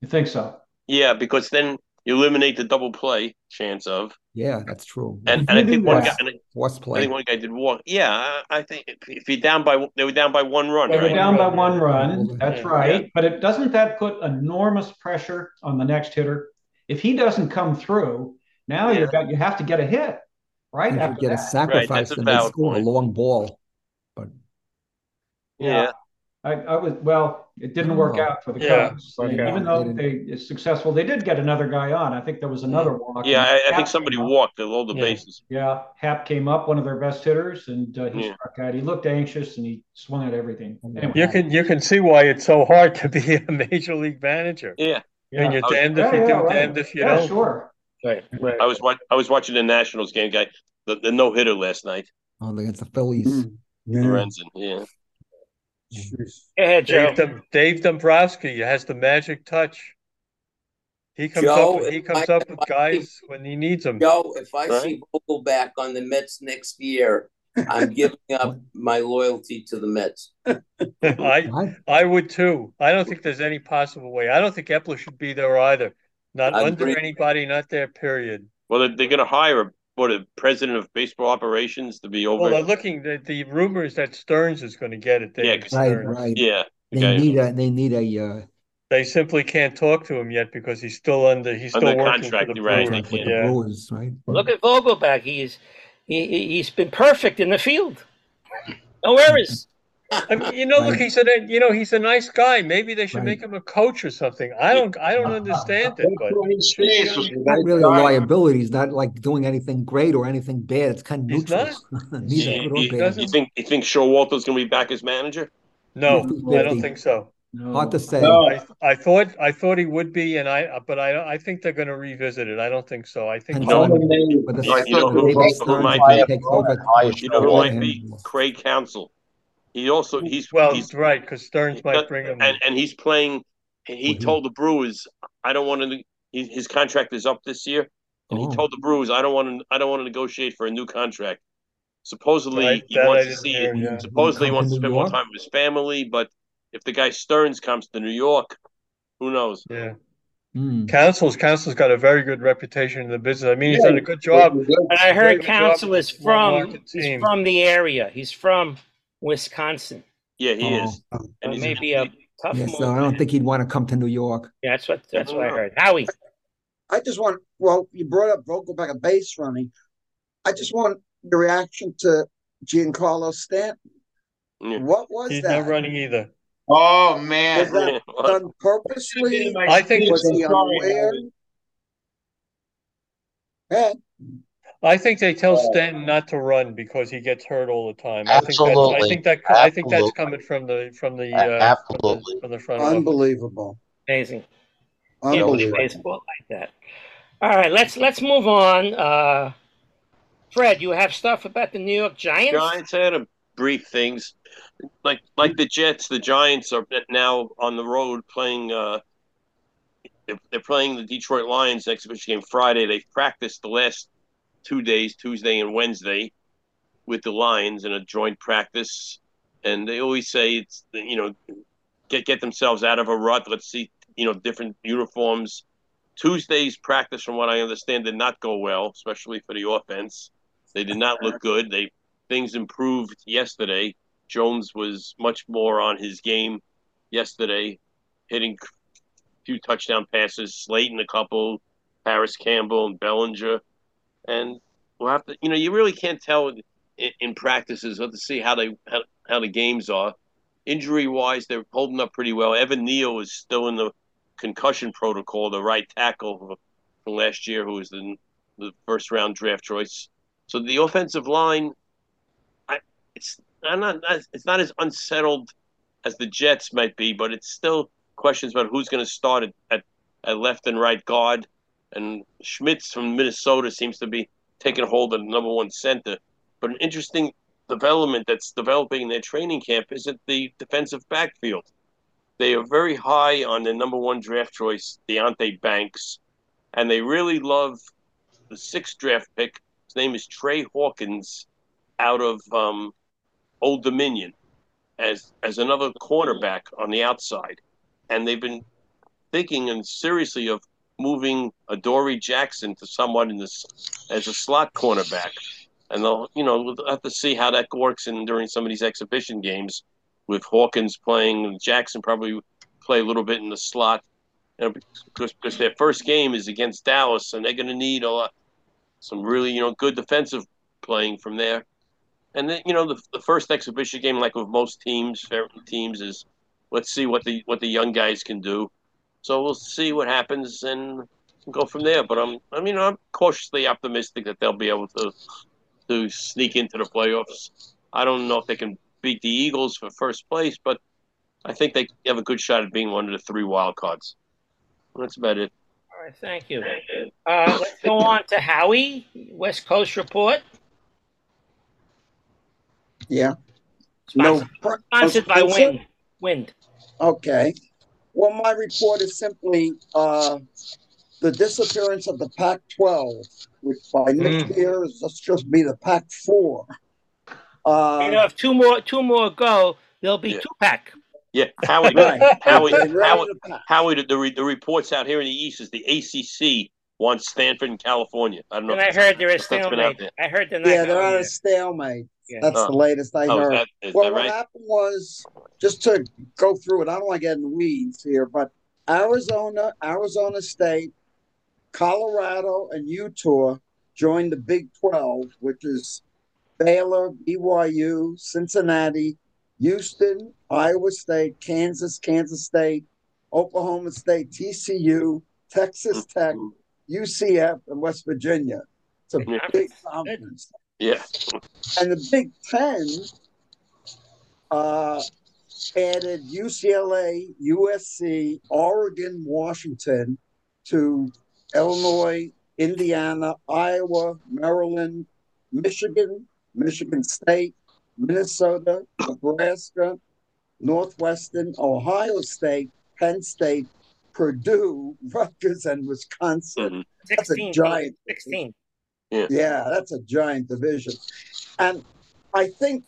You think so? Yeah, because then you eliminate the double play chance of, Yeah, that's true. and, and I think one that- guy, and I- Force I think one guy did walk. Yeah, I, I think if, if you're down by, they were down by one run, They were right? down by one run. That's Yeah. right. But it doesn't that put enormous pressure on the next hitter? If he doesn't come through, now Yeah. you've got you have to get a hit, right? If you After get a sacrifice a and they score point. a long ball. But Yeah. I, I was well, it didn't work Oh. out for the Yeah, Cubs. work And even though they is successful, they did get another guy on. I think there was another mm. walk. Yeah, I, I think somebody walked at all the Yeah. bases. Yeah, Happ came up, one of their best hitters, and uh, he Yeah. struck out. He looked anxious and he swung at everything. Anyway, You can you can see why it's so hard to be a major league manager. Yeah, yeah. And you're I was- damned if you yeah, do, right. damned if you yeah, don't. sure. Right, right. I was watch, I was watching the Nationals game, guy, the, the no hitter last night, oh, against the Phillies. Mm. Lorenzen. Yeah, Go ahead, Joe. Dave, Dom- Dave Dombrowski has the magic touch. He comes Joe, up with, he comes I- up with I- guys when he needs them. Joe, if I Right. see Vogelbach on the Mets next year, I'm giving up my loyalty to the Mets. I I, I would too. I don't think there's any possible way. I don't think Eppler should be there either. Not I under agree. anybody, not there. Period. well, they're, they're going to hire a what a president of baseball operations to be over. Well, they're looking. The, the rumors that Stearns is going to get it. Yeah, David 'cause- Right, Stearns. right. yeah, the They guy- need a, they need a, uh, They simply can't talk to him yet because he's still under. He's still Under working contract, for the right, Brewers. contract with the Yeah. Brewers, right? Look at Vogelbach. He's he, he- he's been perfect in the field. No errors. I mean, you know, look, Right. he's a you know he's a nice guy. Maybe they should Right. make him a coach or something. I don't I don't understand it, but He's not really a liability. He's not like doing anything great or anything bad. It's kind of He's neutral. Neither You, good or you- think you think Showalter's going to be back as manager? no, Fifty-fifty. I don't think so. Hard to say. I, I thought I thought he would be, and I but I I think they're going to revisit it. I don't think so. I think And John- John- the- You- you know who- who might might be- You know who might be Craig Counsell. He also he's well, he's right because Stearns might bring him. and and he's playing. He Mhm. told the Brewers, "I don't want to." He, his contract is up this year, and Oh. he told the Brewers, "I don't want to. I don't want to negotiate for a new contract." Supposedly, Right, he that I wants to see. hear, yeah. Supposedly, he wants to to New spend more time with his family. But if the guy Stearns comes to New York, who knows? yeah, Hmm. Counsell's Counsell's got a very good reputation in the business. I mean, he's done a good job. And I heard Counsell is from he's from the area. He's from Wisconsin. Yeah, he oh, is, Oh. and It he's may be a tough Yeah, so I don't think he'd want to come to New York. Yeah, that's what that's what I heard. Howie. I just want, well, you brought up Vogelbach a base running. I just want your reaction to Giancarlo Stanton. Yeah. What was He's that? not running either. Oh Was man. that done purposely? I think Was he unaware? Man, I think they tell Stanton not to run because he gets hurt all the time. I think that's, I think that I think that's coming from the from the A- uh, from the, absolutely. from the front office. unbelievable. Amazing. Unbelievable. baseball like that. All right, let's let's move on. Uh, Fred, you have stuff about the New York Giants? Giants had a brief things like like the Jets. The Giants are now on the road playing. Uh, they're, they're playing the Detroit Lions exhibition game Friday. They've practiced the last two days, Tuesday and Wednesday, with the Lions in a joint practice. And they always say it's you know get get themselves out of a rut. Let's see you know different uniforms. Tuesday's practice, from what I understand, did not go well, especially for the offense. They did not look good. They things improved yesterday. Jones was much more on his game yesterday, hitting a few touchdown passes, Slayton a couple, Parris Campbell and Bellinger, and we'll have to. You know, you really can't tell in, in practices. We'll have to see how they how, how the games are. Injury wise, they're holding up pretty well. Evan Neal is still in the concussion protocol, the right tackle from last year, who was the, the first round draft choice. So the offensive line, I, it's I'm not it's not as unsettled as the Jets might be, but it's still questions about who's going to start at, at, at left and right guard. And Schmitz from Minnesota seems to be taking hold of the number one center. But an interesting development that's developing in their training camp is at the defensive backfield. They are very high on their number one draft choice, Deonte Banks, and they really love the sixth draft pick. His name is Tre Hawkins out of um, Old Dominion as as another cornerback on the outside. And they've been thinking and seriously of moving Adoree Jackson to someone in this as a slot cornerback. And they'll, you know, we'll have to see how that works in during some of these exhibition games with Hawkins playing and Jackson probably play a little bit in the slot. You know, because, because their first game is against Dallas, and they're going to need a lot, some really, you know, good defensive playing from there. And then, you know, the, the first exhibition game, like with most teams, teams, is let's see what the what the young guys can do. So we'll see what happens and go from there. But I'm, I mean, I'm cautiously optimistic that they'll be able to to sneak into the playoffs. I don't know if they can beat the Eagles for first place, but I think they have a good shot at being one of the three wild cards. That's about it. All right, thank you. Uh, let's go on to Howie, West Coast Report. Yeah. No. Sponsored, pro- sponsored by Wind. Wind. Okay. Well, my report is simply uh, the disappearance of the Pac 12, which by next year is let's just be the Pac 4. Uh, you know, if two more two more go, there'll be two pack. Yeah, Howie, Right. Howie, They're Howie, to. Howie the, the, re- the reports out here in the East is the ACC wants Stanford in California. I don't know. And I heard they're a if that's been out stalemate. there. I heard they're not Yeah, they're going on a stalemate. Yeah. That's Oh. the latest I Oh, heard. that- is well, that what right? happened was just to go through it. I don't want to get in the weeds here, but Arizona, Arizona State, Colorado, and Utah joined the Big Twelve, which is Baylor, BYU, Cincinnati, Houston, Iowa State, Kansas, Kansas State, Oklahoma State, TCU, Texas Tech, mm-hmm. UCF, and West Virginia. It's a big conference. Yeah. And the Big Ten uh, added UCLA, USC, Oregon, Washington to Illinois, Indiana, Iowa, Maryland, Michigan, Michigan State, Minnesota, Nebraska, Northwestern, Ohio State, Penn State, Purdue, Rutgers, and Wisconsin. Mhm. That's a giant. 16. Yeah, that's a giant division. And I think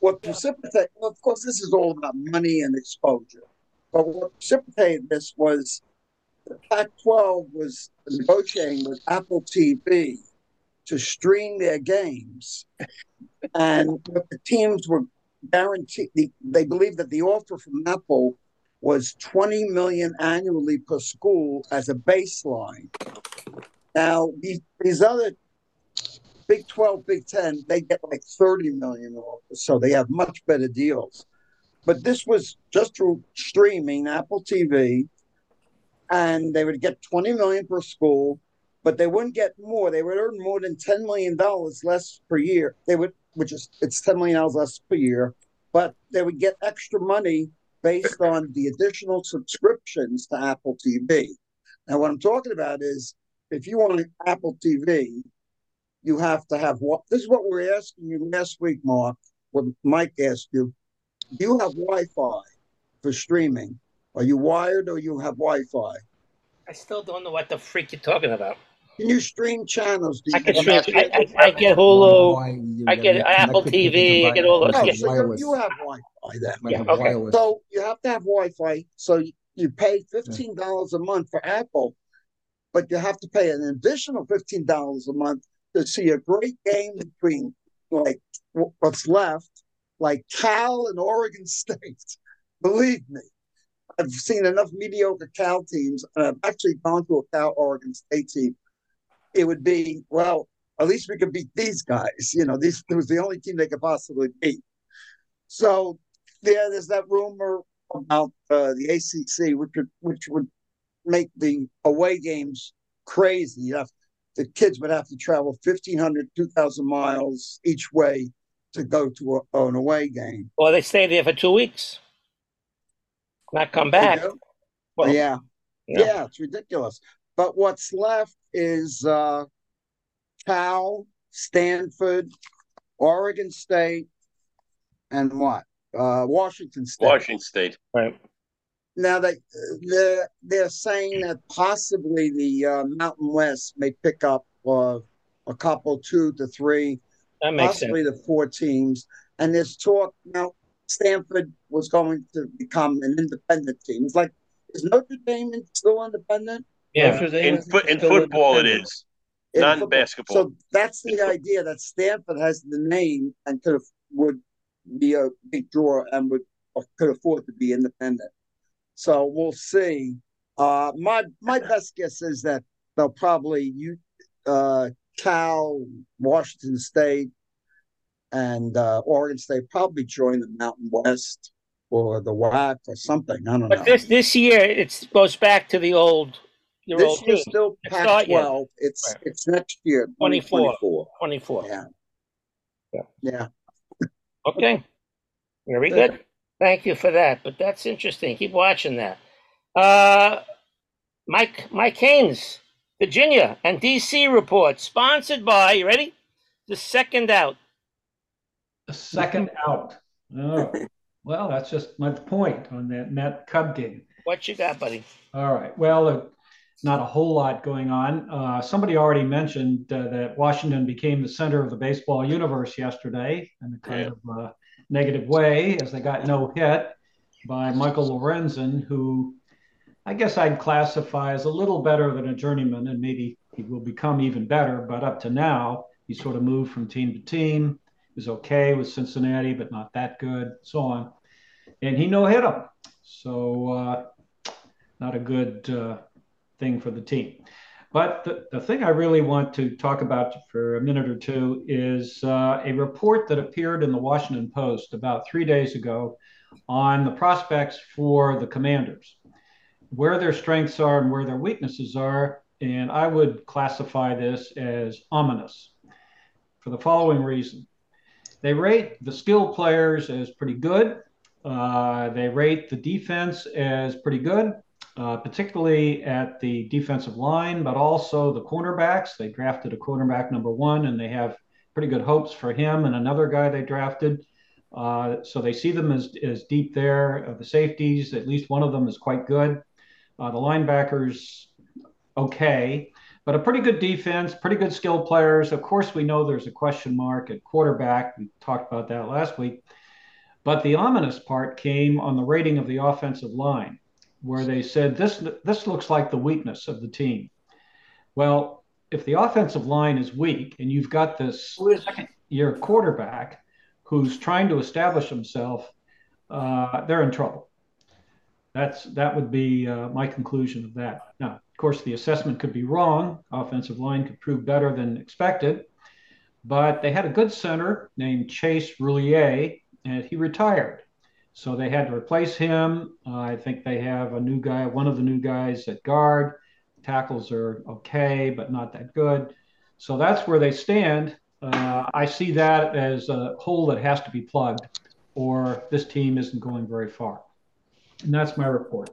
what precipitated, well, of course, this is all about money and exposure. But what precipitated this was the Pac 12 was negotiating with Apple TV to stream their games. And the teams were guaranteed, they, they believed that the offer from Apple was 20 million annually per school as a baseline. Now, these, these other Big 12, Big 10, they get like 30 million so they have much better deals. But this was just through streaming Apple TV, and they would get 20 million per school, but they wouldn't get more. They would earn more than 10 million dollars less per year. They would, which is it's 10 million dollars less per year, but they would get extra money based on the additional subscriptions to Apple TV. Now, what I'm talking about is if you want Apple TV, you have to have what this is what we are asking you last week, Mark. What Mike asked you. Do you have Wi-Fi for streaming? Are you wired or you have Wi-Fi? I still don't know what the freak you're talking about. Can you stream channels? Do I can stream. I, I, I get Hulu. I get Apple TV. I get all those. No, so you, you have Wi-Fi then. Yeah, okay. So you have to have Wi-Fi. So you, you pay fifteen dollars a month for Apple, but you have to pay an additional fifteen dollars a month to see a great game between like what's left, like Cal and Oregon State. Believe me, I've seen enough mediocre Cal teams, and I've actually gone to a Cal Oregon State team. It would be well, at least we could beat these guys. You know, these it was the only team they could possibly beat. So yeah, there's that rumor about uh, the ACC, which would which would make the away games crazy. You have, the kids would have to travel 1,500, 2,000 miles each way to go to a, an away game. Or they stay there for two weeks. Not come back. Well, yeah. yeah. yeah, it's ridiculous. But what's left is uh, Cal, Stanford, Oregon State, and what? Uh, Washington State. Washington State. Right. Now they they're they're saying that possibly the uh, Mountain West may pick up uh, a couple, two to three, That makes possibly sense. the four teams. And there's talk now. Stanford was going to become an independent team. It's like is Notre Dame still independent? Yeah. In foot in football, it is. In Not in basketball. So that's the idea that Stanford has the name and could have, would be a big draw and would or could afford to be independent. So we'll see. Uh, my my best guess is that they'll probably you uh, Cal, Washington State, and uh, Oregon State probably join the Mountain West or the WAC or something. I don't know. But this this year it goes back to the old your this old year's team. still It's. Pac-12. It's Right. it's next year, 24. 2024. 24. Yeah. Yeah. Yeah. Okay. Very good. Thank you for that. But that's interesting. Keep watching that. Uh, Mike Mike Haynes, Virginia and DC report, sponsored by. You ready? The second out. The second out. Oh, well, that's just my point on that Met Cub game. What you got, buddy? All right. Well, uh, not a whole lot going on. Uh, somebody already mentioned uh, that Washington became the center of the baseball universe yesterday and a kind of uh, negative way as they got no hit by Michael Lorenzen, who I guess I'd classify as a little better than a journeyman, and maybe he will become even better. But up to now, he sort of moved from team to team. He was okay with Cincinnati, but not that good, so on. And he no hit them, so uh, not a good uh, thing for the team. But the, the thing I really want to talk about for a minute or two is uh, a report that appeared in the Washington Post about three days ago on the prospects for the commanders, where their strengths are and where their weaknesses are. And I would classify this as ominous for the following reason. They rate the skill players as pretty good. Uh, they rate the defense as pretty good uh, particularly at the defensive line, but also the cornerbacks. They drafted a cornerback number one, and they have pretty good hopes for him and another guy they drafted. Uh, so they see them as, as deep there. Uh, the safeties, at least one of them is quite good. Uh, the linebackers, okay, but a pretty good defense, pretty good skill players. Of course, we know there's a question mark at quarterback. We talked about that last week. But the ominous part came on the rating of the offensive line where they said this this looks like the weakness of the team. Well, if the offensive line is weak and you've got this second year quarterback who's trying to establish himself, uh, they're in trouble. That's that would be uh, my conclusion of that. Now, of course, the assessment could be wrong. Offensive line could prove better than expected, but they had a good center named Chase Roullier, and he retired. So they had to replace him. Uh, I think they have a new guy, one of the new guys at guard. Tackles are okay, but not that good. So that's where they stand. Uh, I see that as a hole that has to be plugged, or this team isn't going very far. And that's my report.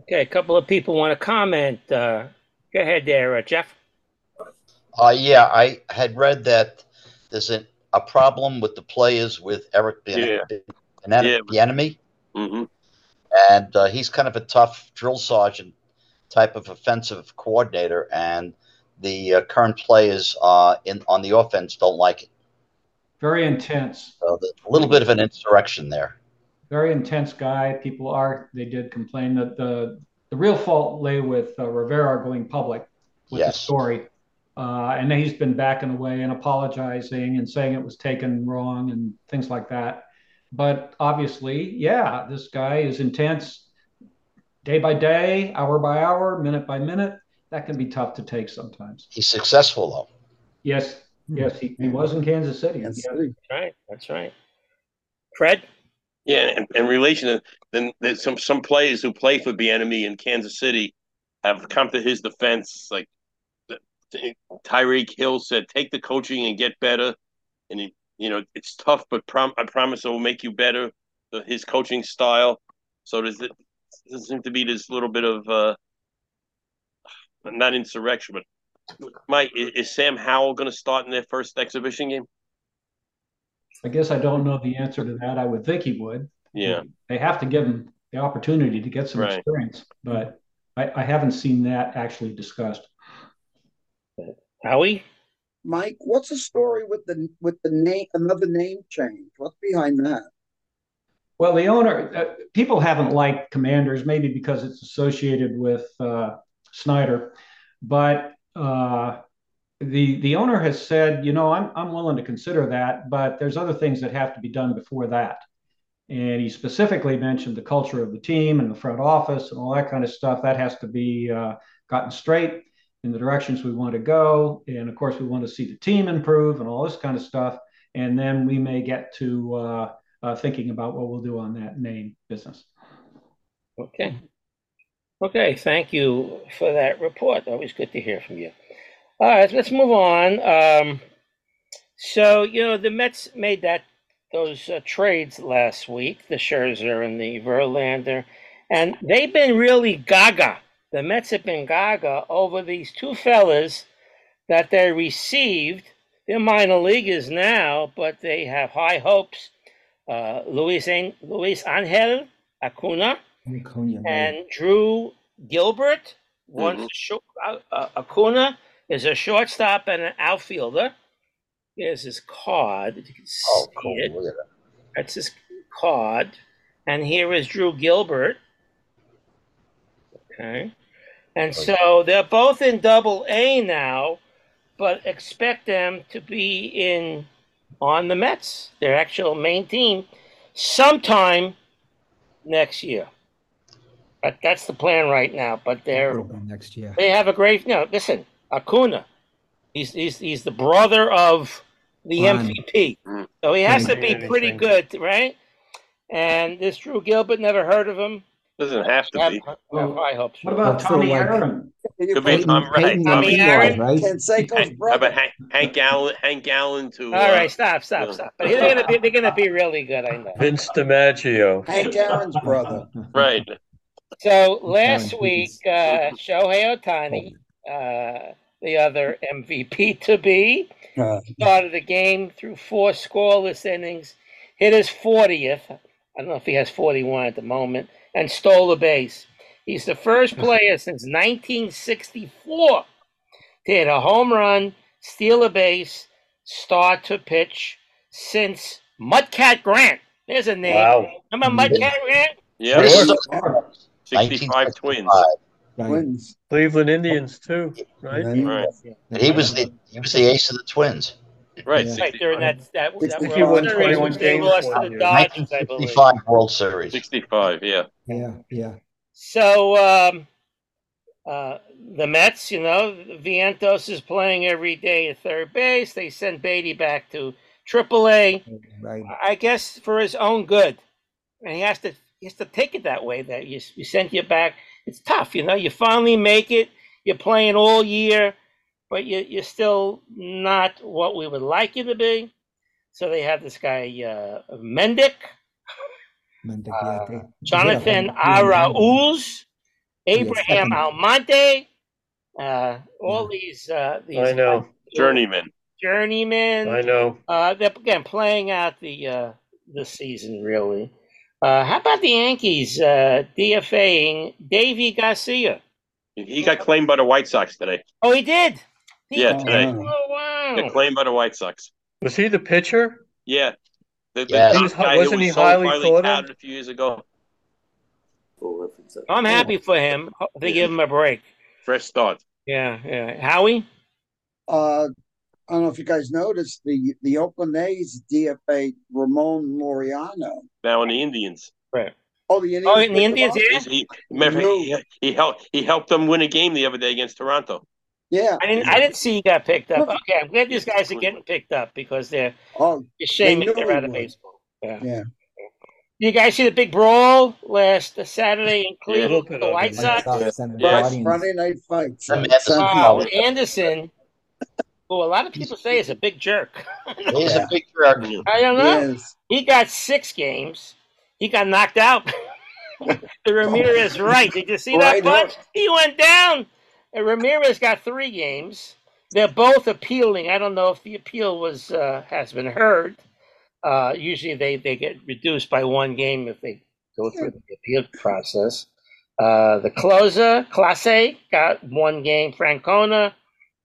Okay, a couple of people want to comment. Uh, go ahead there, uh, Jeff. Uh, yeah, I had read that there's an, a problem with the players with Eric Yeah. An en- Yeah. Bieniemy, hmm and uh, he's kind of a tough drill sergeant type of offensive coordinator, and the uh, current players uh, in on the offense don't like it. Very intense. So a little bit of an insurrection there. very intense guy. People are they did complain that the the real fault lay with uh, Rivera going public with the story, uh, and he's been backing away and apologizing and saying it was taken wrong and things like that. But obviously, yeah, this guy is intense, day by day, hour by hour, minute by minute. That can be tough to take sometimes. He's successful though. Yes, hmm. yes, he, he was in Kansas City. Kansas Yeah. City. That's right. That's right. Fred? Yeah, and in relation to then there's some some players who play for Bieniemy in Kansas City have come to his defense. Like the- Tyreek Hill said, "Take the coaching and get better." And he, you know, it's tough, but prom- I promise it will make you better. The, his coaching style. So does it doesn't seem to be this little bit of uh, not insurrection, but Mike, is, is Sam Howell going to start in their first exhibition game? I guess I don't know the answer to that. I would think he would. Yeah. They have to give him the opportunity to get some Right. experience, but I, I haven't seen that actually discussed. Howie? Mike, what's the story with the with the name another name change? What's behind that? Well, the owner, uh, people haven't liked Commanders, maybe because it's associated with uh, Snyder, but uh, the the owner has said, you know, I'm I'm willing to consider that, but there's other things that have to be done before that. And he specifically mentioned the culture of the team and the front office and all that kind of stuff. That has to be uh, gotten straight in the directions we want to go. And of course, we want to see the team improve and all this kind of stuff. And then we may get to uh, uh, thinking about what we'll do on that name business. Okay. Okay, thank you for that report. Always good to hear from you. All right, let's move on. Um, so, you know, the Mets made that those uh, trades last week, the Scherzer and the Verlander, and they've been really gaga. The Mets have been gaga over these two fellas that they received. They're minor leaguers now, but they have high hopes. Uh, Luis, Luis Angel Acuna Acuna, and Drew Gilbert. One's a short, uh, uh, Acuna is a shortstop and an outfielder. Here's his card. You can see Oh, cool. it. Look at that. That's his card. And here is Drew Gilbert. Okay. And oh, so they're both in double A now, but expect them to be in on the Mets, their actual main team, sometime next year. But that's the plan right now. But they're It'll be next year. they have a great, you know, listen, Acuna. He's he's he's the brother of the Ron. MVP, so he has to be pretty good, right? And this Drew Gilbert never heard of him. Doesn't have to Have- be. well, I hope so. What about That's Tommy like- Aaron? Could be Peyton, Tom right. Peyton Tommy and Aaron? Eli, right? Canseco's Hank, how brother. about Hank, Hank Allen? Hank Allen to. All right, uh, stop, stop, stop. But they're gonna be they're gonna be really good, I know. Vince DiMaggio. Hank Aaron's brother. Right. So last week, Hughes. uh, Shohei Ohtani, uh, the other MVP to be, Uh, started the game through four scoreless innings, hit his 40th. I don't know if he has 41 at the moment, and stole a base. He's the first player since 1964 to hit a home run, steal a base, start to pitch since Mudcat Grant. There's a name. Wow. Remember Mudcat Grant? Yeah. This 65 twins. Twins. Cleveland Indians too, right? Right. He was the he was the ace of the Twins. Right. Yeah. Right, during that, that, that He World Series, 21 which they games lost to the. Dodgers, I believe. 1965 World Series. 65, yeah. Yeah, yeah. So um, uh, the Mets, you know, Vientos is playing every day at third base. They send Baty back to AAA. Right. I guess for his own good, and he has to he has to take it that way. That you you sent you back. It's tough, you know. You finally make it. You're playing all year, but you you're still not what we would like you to be. So they have this guy uh, Mendick, Mendick, Uh, yeah, Jonathan he had a home run. Arauz, Abraham second. Almonte, uh, all these uh, these I know. Journeyman. journeymen. I know. Uh, they're again playing out the uh, the season really. Uh, how about the Yankees uh, DFAing Deivi Garcia? He got claimed by the White Sox today. Oh, he did. He Yeah, did? today. Oh wow! Got claimed by the White Sox. Was he the pitcher? Yeah. The, the Yeah. top He was, guy wasn't he was so highly highly thought of? a few years ago. I'm happy for him. They give him a break. Fresh start. Yeah, yeah. Howie. uh, I don't know if you guys noticed the the Oakland A's DFA Ramon Laureano. Now in the Indians. Right. Oh, the Indians. Oh, and the Indians, yeah. He, remember, he, he helped he helped them win a game the other day against Toronto. Yeah. I didn't. I didn't see he got picked up. Okay, I'm glad these guys are getting picked up because they're Oh, it's a shame they they're out of baseball. Yeah. yeah. You guys see the big brawl last Saturday in Yeah, a little Cleveland? bit the White. Sox. Sox Yeah. Friday night fights. Tim Anderson Sunday. Wow, Wow. Anderson, who a lot of people say is a big jerk. He's Yeah. a big jerk. I don't know. Yes. He got six games. He got knocked out. the Ramirez right. Did you see that Right punch? He went down. Ramirez got three games. They're both appealing. I don't know if the appeal was uh, has been heard. Uh, usually they, they get reduced by one game if they go through the appeal process. Uh, the closer, Clase, got one game. Francona,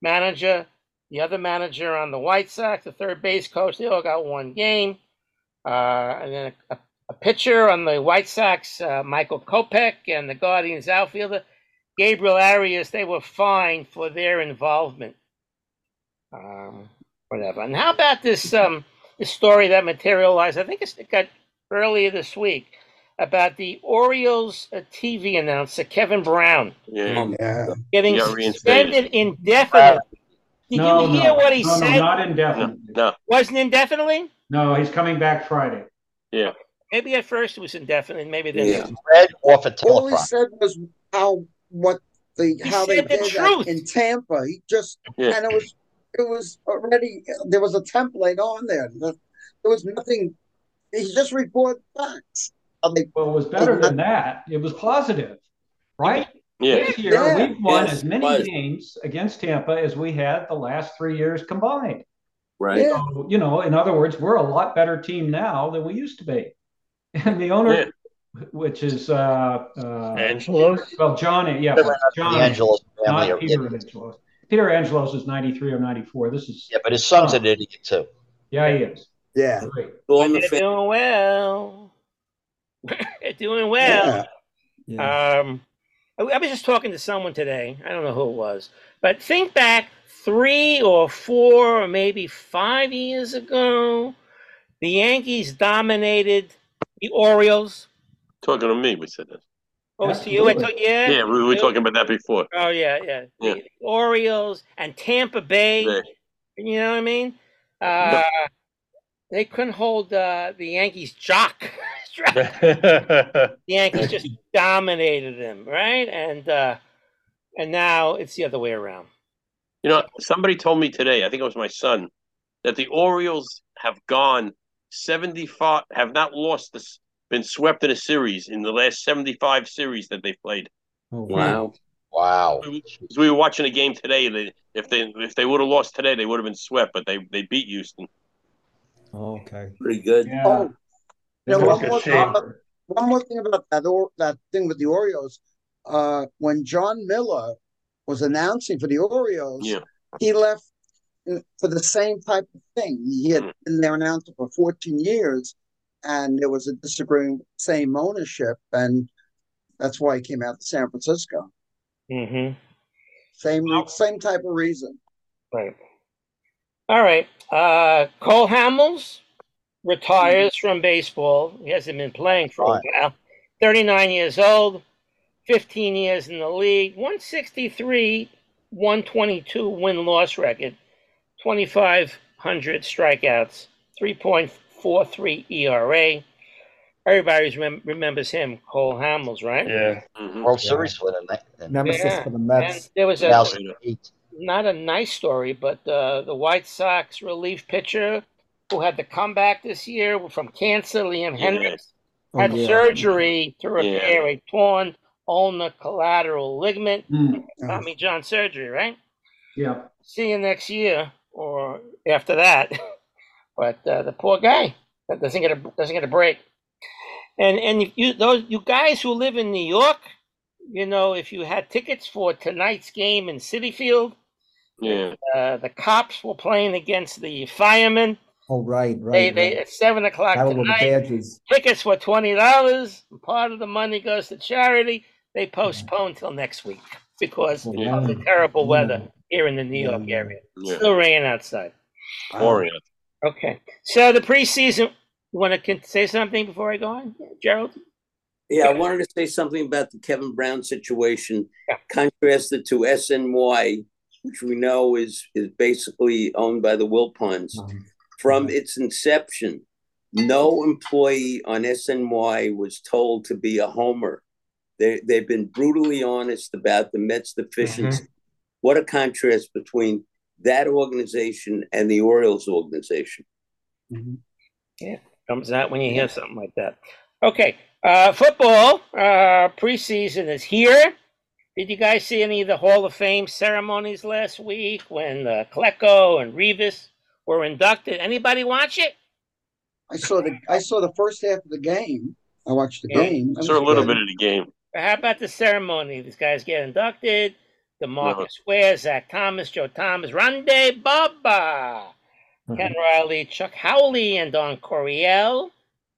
manager, the other manager on the White Sox, the third base coach, they all got one game. Uh, and then a, a pitcher on the White Sox, uh, Michael Kopech, and the Guardians outfielder, Gabriel Arias, they were fined for their involvement. Um, whatever. And how about this um, this story that materialized? I think it's, it got earlier this week about the Orioles uh, TV announcer Kevin Brown Yeah. Yeah. getting Yeah, suspended indefinitely. Did no, you hear no, what he no, said? No, not indefinitely. no. Wasn't indefinitely? No, he's coming back Friday. Yeah. Maybe at first it was indefinite. Maybe then Yeah. Red off a All he said was how what the He how they said the did truth. that in Tampa. He just Yeah. and it was it was already there was a template on there. There was nothing. He just reported facts. Like, Well, it was better than that. It was positive, right? Yeah. This year, Yeah. we've won Yes, as many was. games against Tampa as we had the last three years combined. Right. Yeah. So, you know, in other words, we're a lot better team now than we used to be. And the owner, Yeah. Which is uh, uh, Angelos. well, John, yeah, The John, Angelos family not Peter idiots. Angelos. Peter Angelos is 93 or 94. This is, Yeah, but his son's an idiot too. yeah, he is. yeah. Great. All they're doing well. they're doing well. Yeah. Yeah. Um, I I was just talking to someone today. I don't know who it was, but think back three or four or maybe five years ago, the Yankees dominated the Orioles. Talking to me, we said that. Oh, it's to you. I told, yeah. Yeah, we were talking about that before. Oh yeah, yeah. Yeah. The Orioles and Tampa Bay. Yeah. You know what I mean? Uh, they couldn't hold uh, the Yankees' jock. the Yankees just dominated them, right? And uh, and now it's the other way around. You know, somebody told me today, I think it was my son, that the Orioles have gone 75, have not lost this, been swept in a series in the last 75 series that they've played. Oh, Wow. Wow. Because we were watching a game today. They, if they if they would have lost today, they would have been swept, but they, they beat Houston. Okay. Pretty good. Yeah. Oh, you know, It's one, more, shame. one more thing about that or, that thing with the Orioles. Uh, when Jon Miller was announcing for the Orioles, Yeah. he left for the same type of thing. He had Mm. been their announcer for 14 years, and there was a disagreement same ownership, and that's why he came out to San Francisco. Mm-hmm. Same same type of reason. Right. All right. Uh, Cole Hamels retires from baseball. He hasn't been playing for a while. 39 years old, 15 years in the league, 163, 122 win loss record, 2,500 strikeouts, 3.43 ERA. Everybody remem- remembers him, Cole Hamels, right? Yeah. Mhm. World Yeah. Series winner. in- in Nemesis Yeah. for the And Mets. there was a not a nice story, but uh, the White Sox relief pitcher who had the comeback this year from cancer, Liam Yeah. Hendriks, Oh, had yeah. surgery to Yeah. repair a torn ulnar collateral ligament. Mm, Tommy John surgery, right? yeah. See you next year or after that. but uh, the poor guy that doesn't get a doesn't get a break. And and you those you guys who live in New York, you know, if you had tickets for tonight's game in Citi Field, Yeah. uh, the cops were playing against the firemen. Oh, right, right. They they right. at seven o'clock Battle tonight. Tickets were twenty dollars. Part of the money goes to charity. They postponed till next week because Yeah. of the terrible Yeah. weather here in the New York Yeah. area. Yeah. Still raining outside. Orient. Okay, so the preseason. You want to say something before I go on, Gerald? Yeah, I wanted to say something about the Kevin Brown situation, Yeah. contrasted to SNY, which we know is is basically owned by the Wilpons. Um, From its inception, no employee on SNY was told to be a homer. They they've been brutally honest about the Mets deficiency. What a contrast between that organization and the Orioles organization. Yeah, comes out when you hear something like that. Okay, uh, football uh, preseason is here. Did you guys see any of the Hall of Fame ceremonies last week when uh, Klecko and Revis were inducted? Anybody watch it? I saw the I saw the first half of the game. I watched the Yeah. game. That Saw a little bit of the game. How about the ceremony? These guys get inducted. DeMarcus Ware, Zach Thomas, Joe Thomas, Ronde Barber, mm-hmm. Ken Riley, Chuck Howley, and Don Coryell.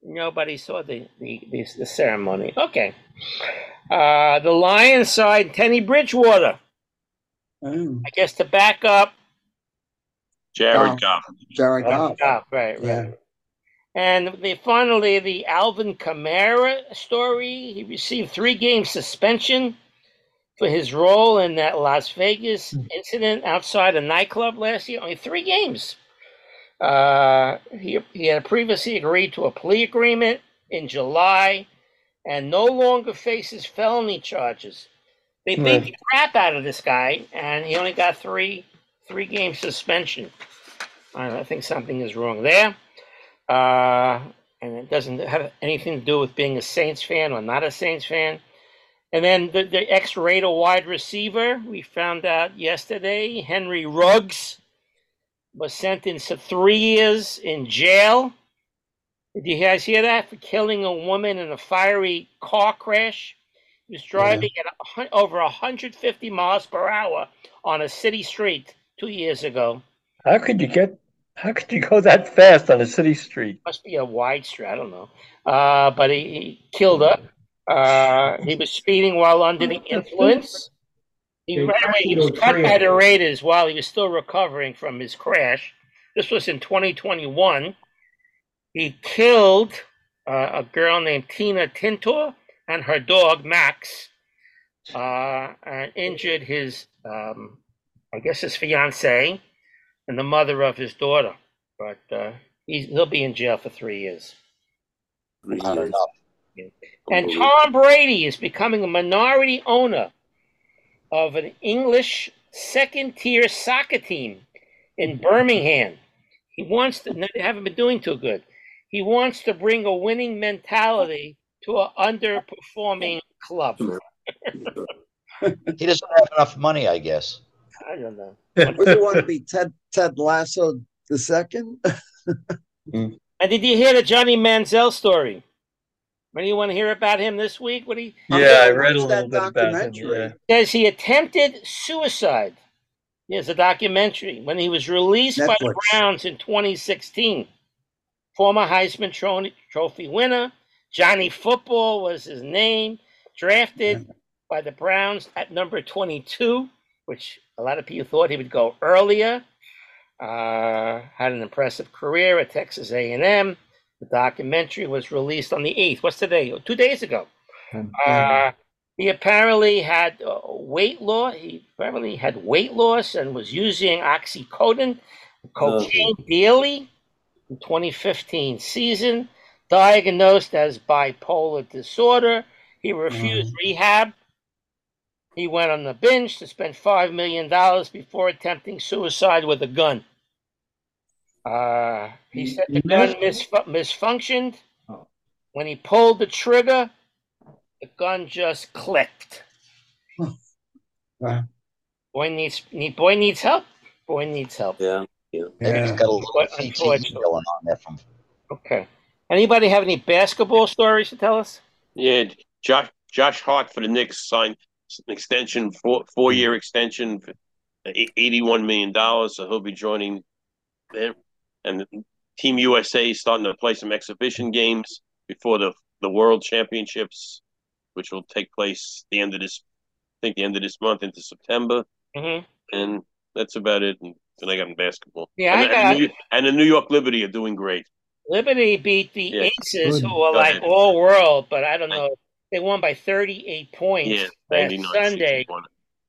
Nobody saw the, the, the, the ceremony. Okay. Uh, the Lions side, Teddy Bridgewater. Oh, I guess to back up. Jared. Goff. Jared Goff. Goff, right, right. And the, finally, the Alvin Kamara story. He received three game suspension for his role in that Las Vegas incident outside a nightclub last year. Only three games. Uh, he, he had previously agreed to a plea agreement in July and no longer faces felony charges. They beat Right. the crap out of this guy, and he only got three three game suspension. I I think something is wrong there. Uh, and it doesn't have anything to do with being a Saints fan or not a Saints fan. And then the, the ex Raider wide receiver, we found out yesterday, Henry Ruggs, was sentenced to three years in jail. Did you guys hear that? For killing a woman in a fiery car crash. He was driving at a, over 150 miles per hour on a city street two years ago. How could you get? How could you go that fast on a city street? must be a wide street. I don't know. Uh, but he, he killed her, Uh, he was speeding while under the influence. He, They by the way, he was cut by the Raiders while he was still recovering from his crash. This was in 2021. He killed uh, a girl named Tina Tintor and her dog Max, uh, and injured his, um, I guess, his fiance and the mother of his daughter. But uh, he's, he'll be in jail for three years. Not enough. And Tom Brady is becoming a minority owner of an English second tier soccer team in mm-hmm. Birmingham. He wants to, they haven't been doing too good. He wants to bring a winning mentality to an underperforming club. He doesn't have enough money, I guess. I don't know. Would you want to be, Ted Ted Lasso the second? And did you hear the Johnny Manziel story? What do you want to hear about him this week? What do you Yeah, I read a little bit about him. documentary. Yeah. says he attempted suicide. There's a documentary when he was released by the Browns in 2016. Former Heisman Tro- Trophy winner, Johnny Football was his name, drafted by the Browns at number 22, which a lot of people thought he would go earlier. Uh, had an impressive career at Texas A&M. The documentary was released on the 8th. What's today? Two days ago. Uh, he apparently had uh, weight loss. He apparently had weight loss and was using oxycodone, cocaine daily in 2015 season. Diagnosed as bipolar disorder. He refused rehab. He went on the bench to spend five million dollars before attempting suicide with a gun. Uh, he said the he gun missed- misfunctioned. Oh. When he pulled the trigger, the gun just clicked. Wow. Boy needs need boy needs help. Boy needs help. Yeah. Maybe he's got a little CTE unfortunately- going on there from Okay. Anybody have any basketball stories to tell us? Yeah, Josh Josh Hart for the Knicks signed an extension, four four year extension, eighty one million dollars. So he'll be joining them. And Team USA is starting to play some exhibition games before the the World Championships, which will take place the end of this, I think the end of this month into September. hmm And that's about it. And then I got in basketball. Yeah, and, I got- the New, and the New York Liberty are doing great. Liberty beat the Yeah. Aces, Good. who are Go like ahead. all world, but I don't know. They won by 38 points Yeah, last Sunday. 61.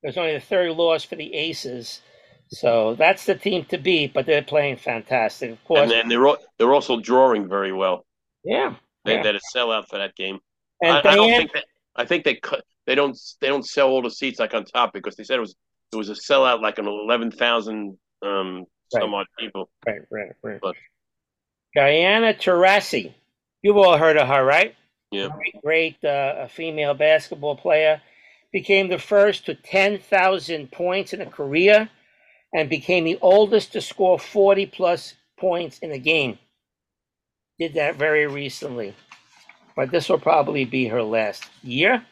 It was only the third loss for the Aces. So that's the team to beat, but they're playing fantastic. Of course. And then they're al- they're also drawing very well. yeah. They yeah. had a sellout for that game. And I, I don't think that. I think they cut. They don't. They don't sell all the seats like on top because they said it was it was a sellout like an eleven thousand um some odd people. Right, right, right. But Diana Taurasi. You've all heard of her, right? yeah, Great, great uh, female basketball player. Became the first to 10,000 points in a career and became the oldest to score 40 plus points in a game. Did that very recently. But this will probably be her last year.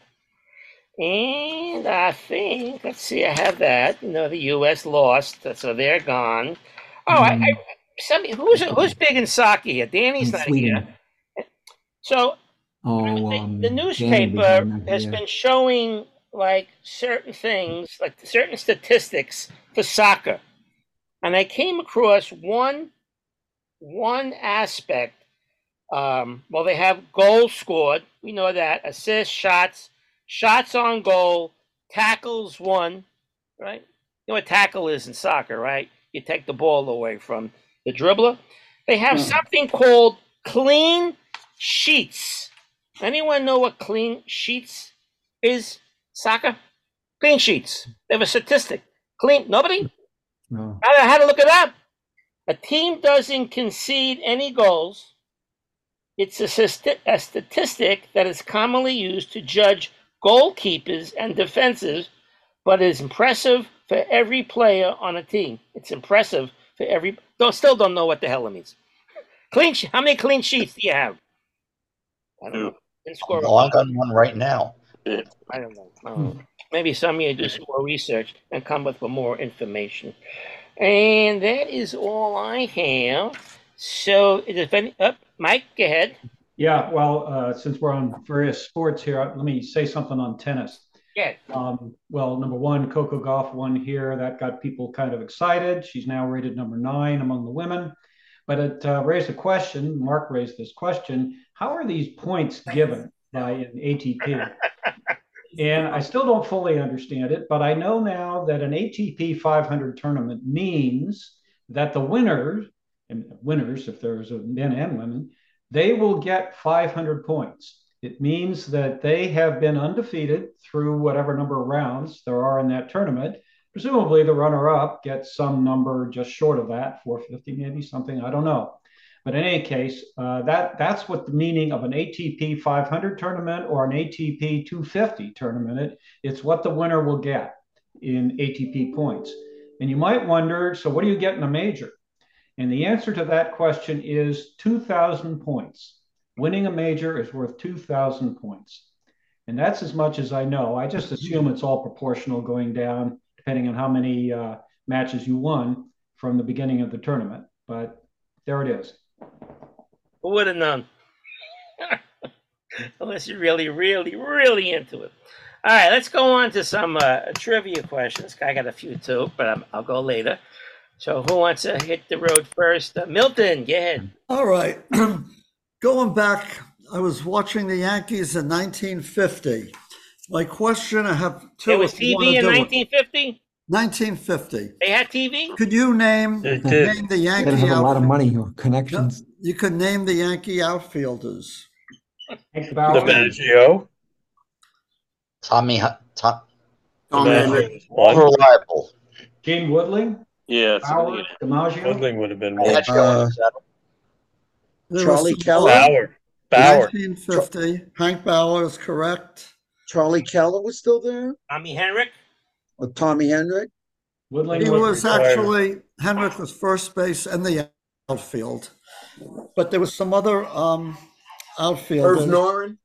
And I think, let's see, I have that. You know, the U.S. lost, so they're gone. Oh, I, I some, who's who's big in soccer here? Danny's In not Sweden. here. So Oh, the, um, the newspaper has been showing like certain things, like certain statistics for soccer, and I came across one one aspect. Um, well, they have goals scored. We know that assists, shots, shots on goal, tackles won. Right? You know what tackle is in soccer, right? You take the ball away from the dribbler. They have something called clean sheets. Anyone know what clean sheets is? Soccer? Clean sheets. They have a statistic. Clean. Nobody? No. I had to look it up. A team doesn't concede any goals. It's a, sti- a statistic that is commonly used to judge goalkeepers and defenses, but is impressive for every player on a team. It's impressive for every. Don't still don't know what the hell it means. Clean. she- How many clean sheets do you have? I don't know. Didn't score. Oh, I got one right now. Yeah. I don't know. I. Maybe some of you do some more research and come up with more information. And that is all I have. So, if any, up, Mike, go ahead. Yeah, well, uh, since we're on various sports here, let me say something on tennis. Yeah. Um, well, number one, Coco Gauff won here. That got people kind of excited. She's now rated number nine among the women. But it uh, raised a question. Marc raised this question: How are these points given by an ATP? and I still don't fully understand it, but I know now that an ATP 500 tournament means that the winners, and winners, if there's a men and women, they will get 500 points. It means that they have been undefeated through whatever number of rounds there are in that tournament. Presumably, the runner up gets some number just short of that, 450 maybe, something, I don't know. But in any case, uh, that that's what the meaning of an ATP 500 tournament or an ATP 250 tournament. It, it's what the winner will get in ATP points. And you might wonder, so what do you get in a major? And the answer to that question is 2,000 points. Winning a major is worth 2,000 points. And that's as much as I know. I just assume it's all proportional going down, depending on how many uh, matches you won from the beginning of the tournament. But there it is. Who would have known? Unless you're really, really, really into it. All right, let's go on to some uh, trivia questions. I got a few too, but i will go later. So, who wants to hit the road first? Uh, Milton, go ahead. All right. Going back, I was watching the Yankees in 1950. My question I have two. There was TV in 1950. 1950. They had TV. Could you name, They did. name the They Yankee didn't have a lot of outfield- money or connections. You could name the Yankee outfielders. Hank Bauer, DiMaggio. Tommy, Hu- Tom, Tom DiMaggio Henry. was one. reliable. Gene Woodling, Yeah, something Bauer, like. DiMaggio. Woodling would have been Yeah, one. sure. Uh, There Charlie some- Keller? Bauer. Bauer. 1950. Hank Bauer is correct. Charlie Keller was still there, Tommy Henrich. Or Tommy Hendrick. Woodling He was was actually, Hendrick was first base and the outfield. But there was some other um, Irv outfielders. Noren,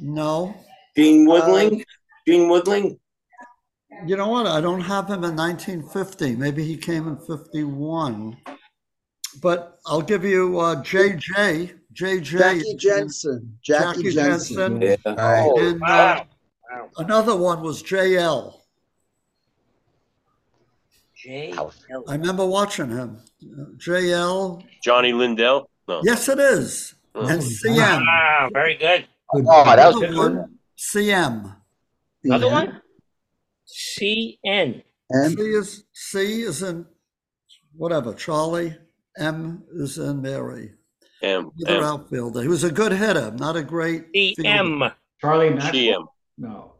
No. Gene Woodling, Gene Woodling. You know what? I don't have him in 1950. Maybe he came in 51. But I'll give you uh, JJ. JJ. Jackie Jensen. Jackie, Jackie Jensen. Jensen. Yeah. And uh, Wow. another one was JL. J. Outfield. I remember watching him. JL. Johnny Lindell. No. Yes, it is. Oh. And CM. Wow, ah, very good. Good. Oh, that was Another one, CM. Another Yeah. one. CN. And C is C is in whatever. Charlie. M is in Mary. M. Another M. outfielder. He was a good hitter, not a great fielder. CM. Charlie Maxwell. GM. No.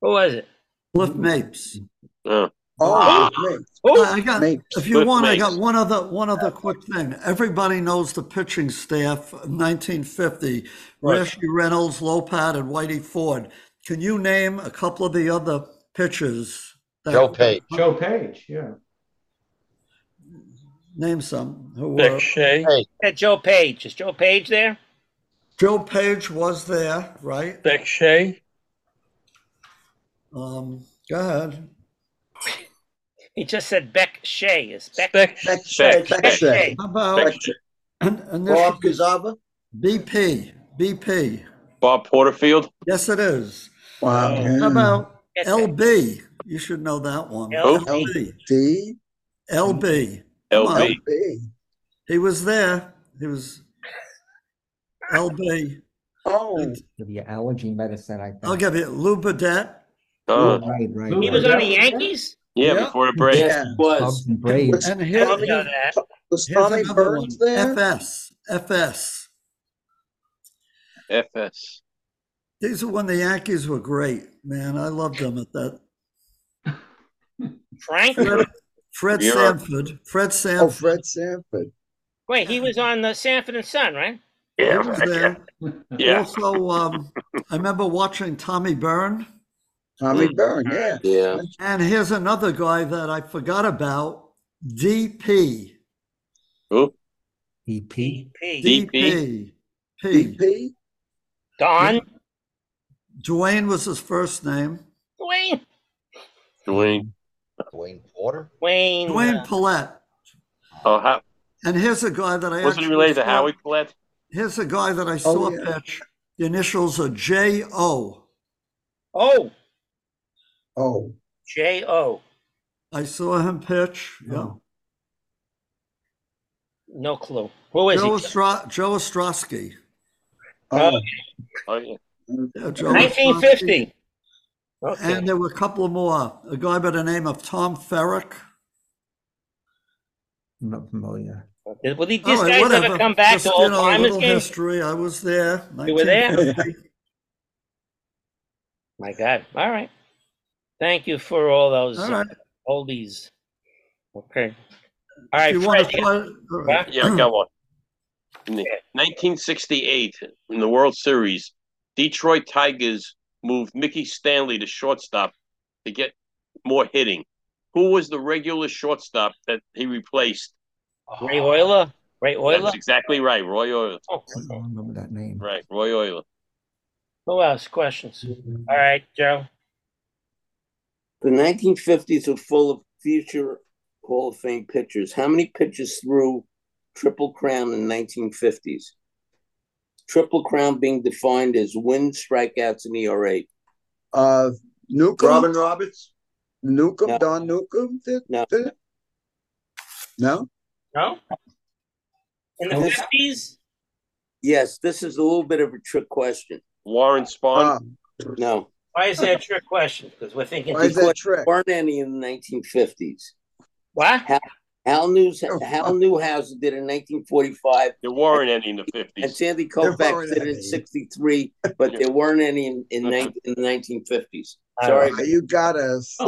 Who was it? Cliff Mapes. Uh, oh, great. I got. Mapes. If you Cliff want, I Mapes. got one other one other quick thing. Everybody knows the pitching staff of 1950: Right. Raschi Reynolds, Lopat, and Whitey Ford. Can you name a couple of the other pitchers? that- Joe Page. Joe Page. Yeah. Name some. Who Beck were, Shea. Yeah, Joe Page. Is Joe Page there? Joe Page was there, right? Beck Shea. Um, go ahead. He just said Beck Shea. Is Beck? Beck. Beck Shea. Beck Beck Shea. Shea. How about Beck Shea. and, and this Bob should Cazaba. be BP? BP. Bob Porterfield. Yes, it is. Wow. Oh. How about Yes, LB? You should know that one. L- LB. D. LB. Come. LB. He was there. He was LB. Oh, Give you allergy medicine, I think. I'll give you Lew Burdette. Uh, Right, right. He right. was on the Yankees. yeah, Yeah. before the break. Yes, Yeah. was. And Braves. Was- And here, didn't was Tommy Burns there? FS. FS. FS. These are when the Yankees were great, man. I loved them at that. Frank. Fred, Fred You're- Sanford. Fred Oh, Sanford. Fred Sanford. Wait, he was on the Sanford and Son, right? He was there. Yeah. Also, um, I remember watching Tommy Byrne. Tommy Mm. Byrne, yeah. Yeah. And here's another guy that I forgot about DP. Who? EP. P. DP. DP. DP. Don. Dwayne was his first name. Dwayne. Dwayne. Dwayne Porter. Wayne. Dwayne uh, Pillette. Oh, how, And here's a guy that I wasn't he actually related to Howie Platt? Here's a guy that I saw yeah. pitch. The initials are J O. Oh, Oh, J O. I saw him pitch. Yeah. No clue. Who is Joe, he? Ostra- Joe Ostrowski. Oh, Oh, yeah. Oh, yeah, Joe 1950. Ostrowski. Okay. And there were a couple more. A guy by the name of Tom Ferrick. I'm not familiar. Will he, All these right, guys whatever. ever come back Just, to you old know, a timers little games? history. I was there. You were there? 1950. My God. All right. Thank you for all those All right. uh, oldies. Okay. All right, If you want Fred. to play, all right. Yeah, I got one. In the 1968, in the World Series, Detroit Tigers moved Mickey Stanley to shortstop to get more hitting. Who was the regular shortstop that he replaced? Ray Oyler? Ray Oyler? That's exactly right, Roy Oyler. Oh, I don't remember that name. Right, Roy Oyler. who else? Questions? All right, Joe. The 1950s were full of future Hall of Fame pitchers. How many pitchers threw Triple Crown in the 1950s? Triple Crown being defined as wins, strikeouts, and ERA. uh, Newcombe, Robin Roberts? Newcombe, No. Don Newcombe did, No. did? No? No? In the. 50s? Yes, this is a little bit of a trick question. Warren Spahn. Uh, No, Why is that a trick question? Because we're thinking. why is that trick? weren't any in the 1950s. What? Hal News, Oh, Hal Newhouser did in 1945, there weren't any in the 50s. and Sandy There Koufax did it in 63, but there weren't any in, in, nine- in the 1950s. Sorry. Ah, you got us.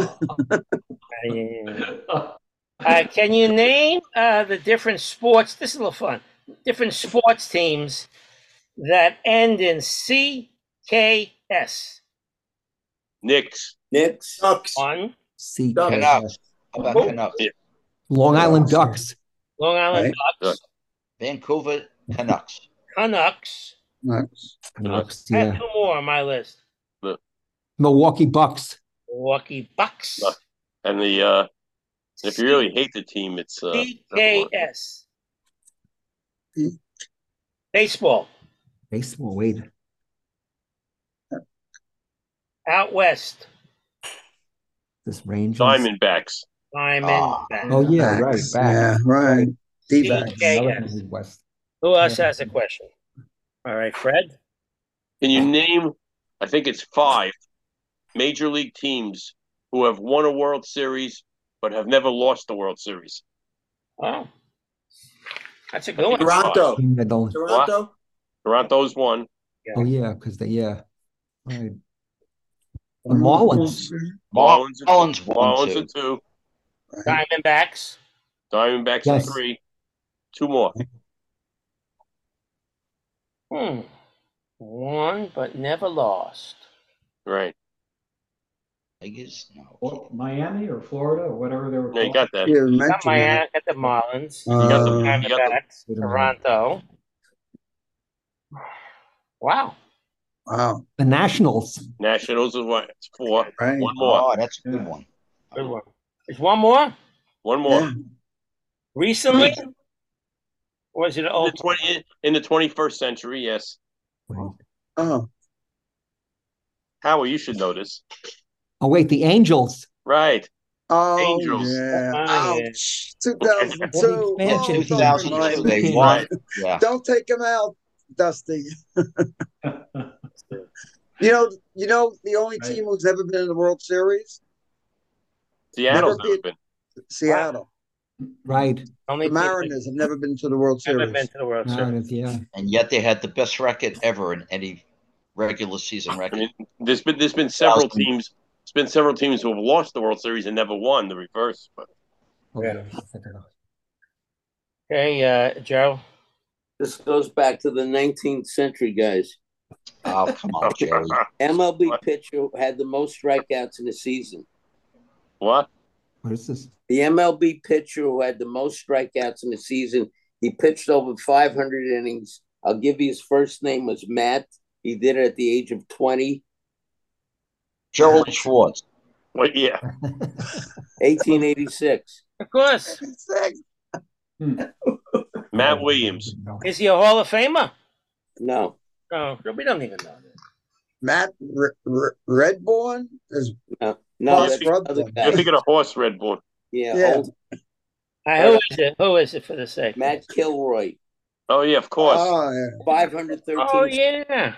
Uh, can you name uh, the different sports? This is a little fun. Different sports teams that end in CKS. Knicks. Knicks, Ducks. One, See, Canucks. How about Who? Canucks? Long Island Ducks. Long Island Right. Ducks, Vancouver Canucks. Canucks. Nice. Canucks, I have two more on my list. Milwaukee Bucks. Milwaukee Bucks, Bucks. And the uh if you really hate the team, it's uh CKS. Hmm. Baseball Baseball, wait. Out west. This Rangers. Diamondbacks. Diamond. Ah. Oh, yeah, right. Backs. Back. Yeah, right. D backs. Another Who else Yeah. has a question? All right, Fred. Can you name I think it's five major league teams who have won a World Series but have never lost the World Series? Oh, that's a good one. Toronto. Team that Toronto? Toronto's one. Oh, yeah, because they, yeah. Right. The Marlins. Marlins, Marlins one, Marlins two. are two. Diamondbacks. Diamondbacks Yes. are three. Two more. Hmm. Won but never lost. Right. Tigers? No. Or Miami or Florida or whatever they were Yeah, you got that. Yeah, Got mentioned that. Miami, got the Marlins, You got the, Uh, you got the Diamondbacks, Wait a minute. Toronto. Wow. Wow. The Nationals. Nationals is what? It's four. Right. One more. Oh, that's a good one. Good one. There's one more. One more. Yeah. Recently? Was it In the old? twenty in the twenty first century, yes. Wait. Oh, Howard, you should know this. Oh, wait, the Angels. Right. oh Angels. yeah. Oh, yeah. Ouch. 2002. Well, expansion Oh, team. don't 2002, they won. Yeah. Don't take them out, Dusty. You know, you know, the only Right. team who's ever been in the World Series, Seattle's Never never been. Seattle. Right. Only The Mariners have never been to the World Never Series. been to the World Series. Yeah. And yet they had the best record ever in any regular season I record. mean, there's been there's been several teams. There's been several teams who have lost the World Series and never won the reverse. But Oh, Yeah. yeah. I think I know. Okay, uh, Joe. this goes back to the 19th century, guys. Oh, come on, Jerry. MLB What? pitcher had the most strikeouts in the season. what? What is this? The MLB pitcher who had the most strikeouts in the season, he pitched over 500 innings. I'll give you his first name was Matt. He did it at the age of 20, Gerald Schwartz. Well, yeah. 1886. Of course. Matt Williams. Is he a Hall of Famer? No, Oh. No, we don't even know that. Matt R- R- Radbourn is no, no. That's Brother. You're thinking of horse Red Bull. Yeah, Yeah. old All right, who is it? Who is it for the sake? Matt Kilroy, Oh yeah, of course. oh yeah. five hundred thirteen. Oh yeah.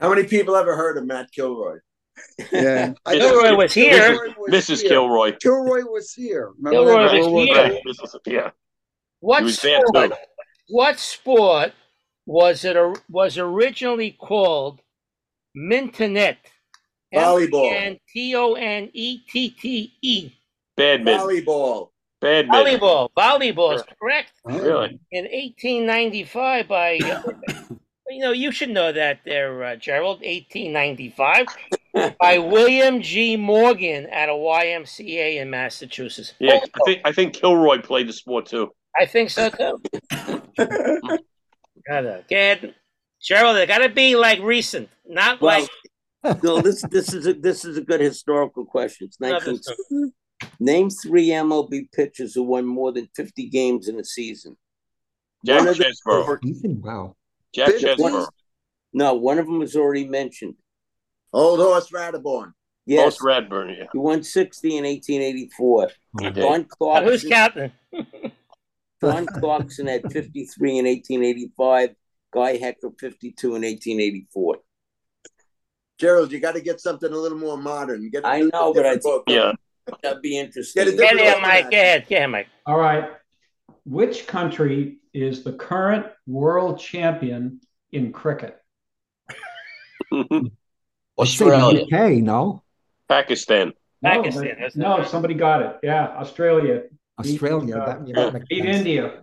How many people ever heard of Matt Kilroy? Yeah. I Kilroy know was here. Kilroy was Mrs. here. Kilroy. Kilroy was here. Remember Kilroy was here. Right, yeah. What He was sport? What sport was it? or- Was originally called Mintonette? Volleyball. M T O N E T T E. Badminton. Volleyball. Badminton. Volleyball. Volleyball is correct. Really? In 1895, by uh, you know you should know that there, uh, Gerald. 1895 by William G. Morgan at a YMCA in Massachusetts. Yeah, I think I think Kilroy played the sport too. I think so too. Gotta get Gerald. It gotta be like recent, not Well, like no, this this is a this is a good historical question. It's Another nineteen. story. Name three MLB pitchers who won more than fifty games in a season. Jack One of the- Chesborough. Wow. Jack Fifth one- Chesborough. No, one of them was already mentioned. Old Hoss Radbourn. Yes, Hoss Radbourn. Yeah. he won sixty in eighteen eighty four. He did. Don But who's Clarkson. counting? Don Clarkson had fifty three in eighteen eighty five. Guy Hecker fifty two in eighteen eighty four. Gerald, you got to get something a little more modern. Get a I different know, but I- book. Yeah. That'd be interesting. Get a Get different here, one. Mike. Go ahead. Go ahead, Mike. All right. Which country is the current world champion in cricket? Australia. UK, no? Pakistan. No, Pakistan, they- no, somebody got it. Yeah, Australia Australia. uh, that, that beat. India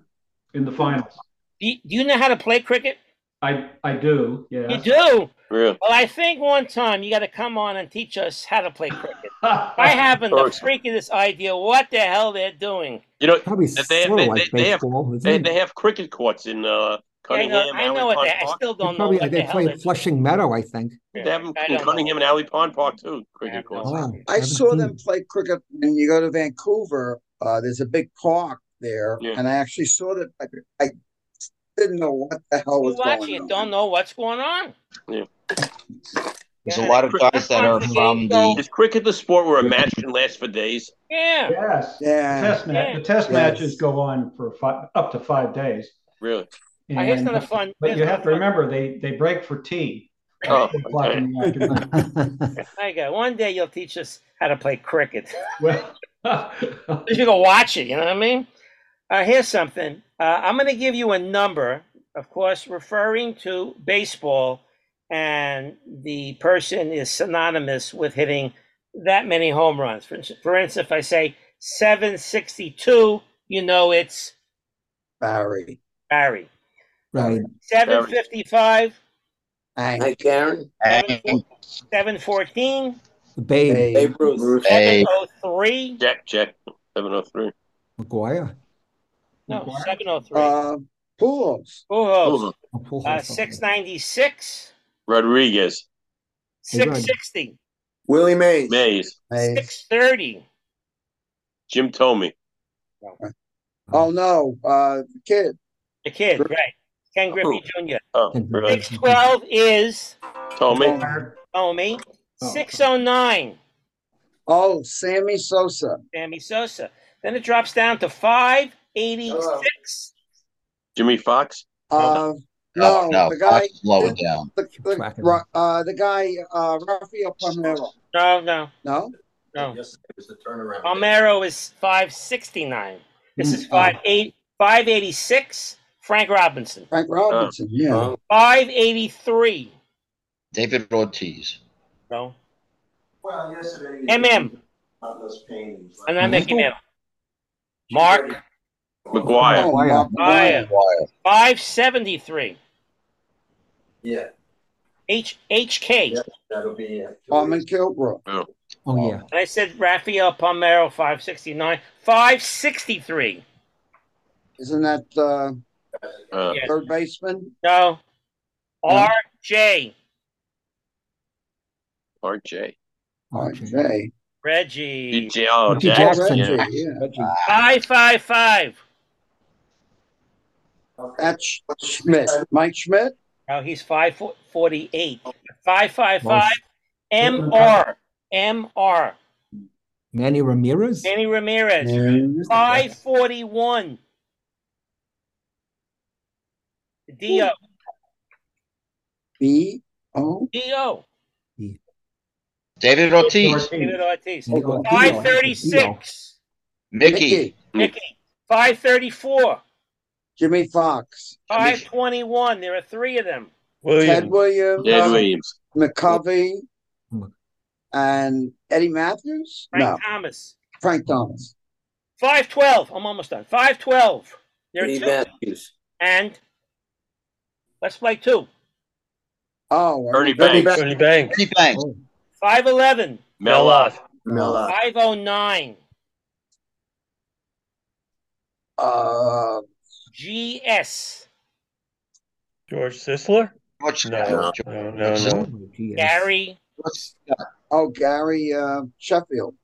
in the finals. Do you, do you know how to play cricket? I I do. Yeah. You do. Really? Well, I think one time you got to come on and teach us how to play cricket. I haven't the Course. freakiest idea what the hell they're doing. You know, Probably they, sort they, like they, they have they, they have cricket courts in uh, Yeah, I know, I know what they. I still don't know probably what they the play they're at Flushing Meadow, I think. They have them I in don't know. And Alley Pond Park too. I Cricket have no courts. Wow. I Haven't saw seen them play cricket when you go to Vancouver. Uh, there's a big park there, Yeah. and I actually saw that. I, I didn't know what the hell was watching going it, on. don't know what's going on. There's a lot of guys that are from the. Is cricket the sport where a match can last for days? Yeah. Yes. Yeah. Test match. The test Yes. matches go on for five, up to five days. Really? I guess not a fun. But you have to fun. remember they they break for tea. at Oh, two o'clock okay. in the afternoon. I go. One day you'll teach us how to play cricket. well, you should go watch it. You know what I mean? Uh, here's something. Uh, I'm going to give you a number, of course, referring to baseball, and the person is synonymous with hitting that many home runs. For instance, for instance if I say 762, you know it's Barry. Barry. Right. 755, Hank. Hi, Karen. 714, The Babe, Babe. Babe Ruth. Babe. 703. Jack, Jack, seven oh three. McGwire. No, McGwire? 703. Uh, Pujols. Pujols. Pujols, Uh, 696, Rodriguez, Hey, 660, Willie Mays. Mays, Hey. 630. Jim Thome. Oh no, uh, the kid. The kid, right. Ken Griffey Jr. Oh, really? 612 is Thome. Tommy. Oh. 609, Oh, Sammy Sosa. Sammy Sosa. Then it drops down to 586. Jimmie Foxx. Uh, No, no, no, the guy. slow it down. The, the, Tracking uh, the guy, uh, Rafael Palmeiro. No, no, No, no. Yesterday was the turnaround. Palmeiro is 569. This is Mm. 58 586. Frank Robinson. Frank Robinson. yeah. Oh, 583. David Ortiz. No. Well, yesterday. MM. Not those paintings. I'm not making him. Mark. McGwire. Oh, Mark McGwire. 573. Yeah, H HK. Yeah. that'll be it. Harmon Killebrew. Oh, yeah. And I said Rafael Palmeiro 569. 563. Isn't that uh, Uh, Yes. third baseman? No. RJ. RJ. RJ. Reggie. DJ, oh, Reggie Jackson. Jackson. Yeah. Reggie, yeah. Reggie. 555. That's Schmidt. Mike Schmidt. Now he's five fo- forty-eight. Five five MR. MR. Manny Ramirez? Manny Ramirez. And Five forty-one. Dio. B O. Dio. David Ortiz. David Ortiz. Oh, Five thirty-six. Mickey. Mickey. Five thirty-four. Jimmie Foxx. Five twenty-one. There are three of them. Ted Williams. Williams. Ted Williams. McCovey. Hmm. And Eddie Mathews? Frank no. Thomas. Frank Thomas. Five twelve. I'm almost done. Five twelve. There are Eddie two. Mathews. And let's play two. Oh, Ernie Ernie Banks. Ernie Banks. Ernie Banks. Oh, Five eleven. Mel Ott. Mela. Five oh nine. Uh, GS. George Sisler. What's No, no, no, no. oh, geez. Gary. oh, Gary uh, Sheffield.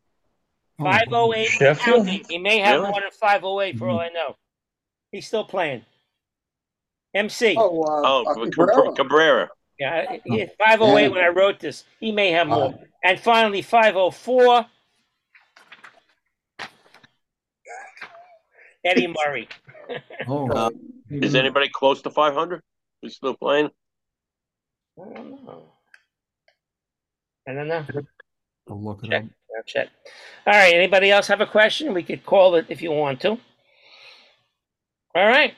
508. Sheffield? He may have Really? more than five oh eight for all I know. He's still playing. MC. Oh, uh, Oh, Cabrera. Cabrera. Cabrera. Yeah, he- 508 when I wrote this. He may have uh-huh. more. And finally, 504. Eddie Murray. Oh, Is anybody close to 500? Who's still playing? I don't know. I don't know. I'll look it Check. up. I'll check. All right. Anybody else have a question? We could call it if you want to. All right.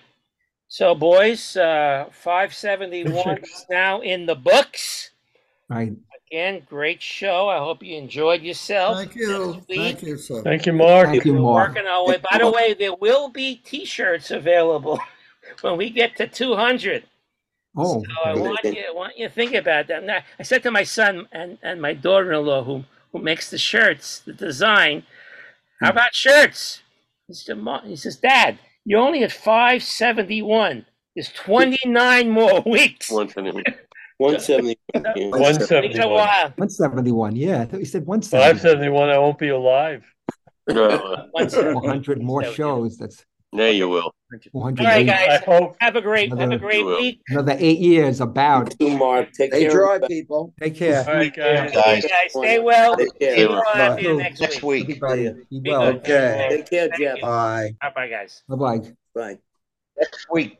So, boys, uh, 571 is now in the books. Right. Again, great show. I hope you enjoyed yourself. Thank you. Thank you, sir. Thank you, Mark. Thank you, Mark. working our way. By the way, there will be T-shirts available when we get to 200. Oh, So I want you, I want you to think about that. Now, I said to my son and, and my daughter-in-law, who who makes the shirts, the design, how about shirts? He said, he says, Dad, you're only at 571. There's 29 more weeks. 171. 170. It's a 171. while. 171. Yeah, I thought you said 170. 571, I won't be alive. 100 more shows. That's there you will. 400. All right, I guys. hope. Have a great, have a great week. Another eight years about. You, Mark. Take They care. dry everybody. people. Take care. All right, guys. Guys. guys, stay well. Take care. See you on Bye. next Next week. week. Be Be well. Okay. Take care, Jeff. Bye. Bye, bye, guys. Bye bye. Bye. Next week.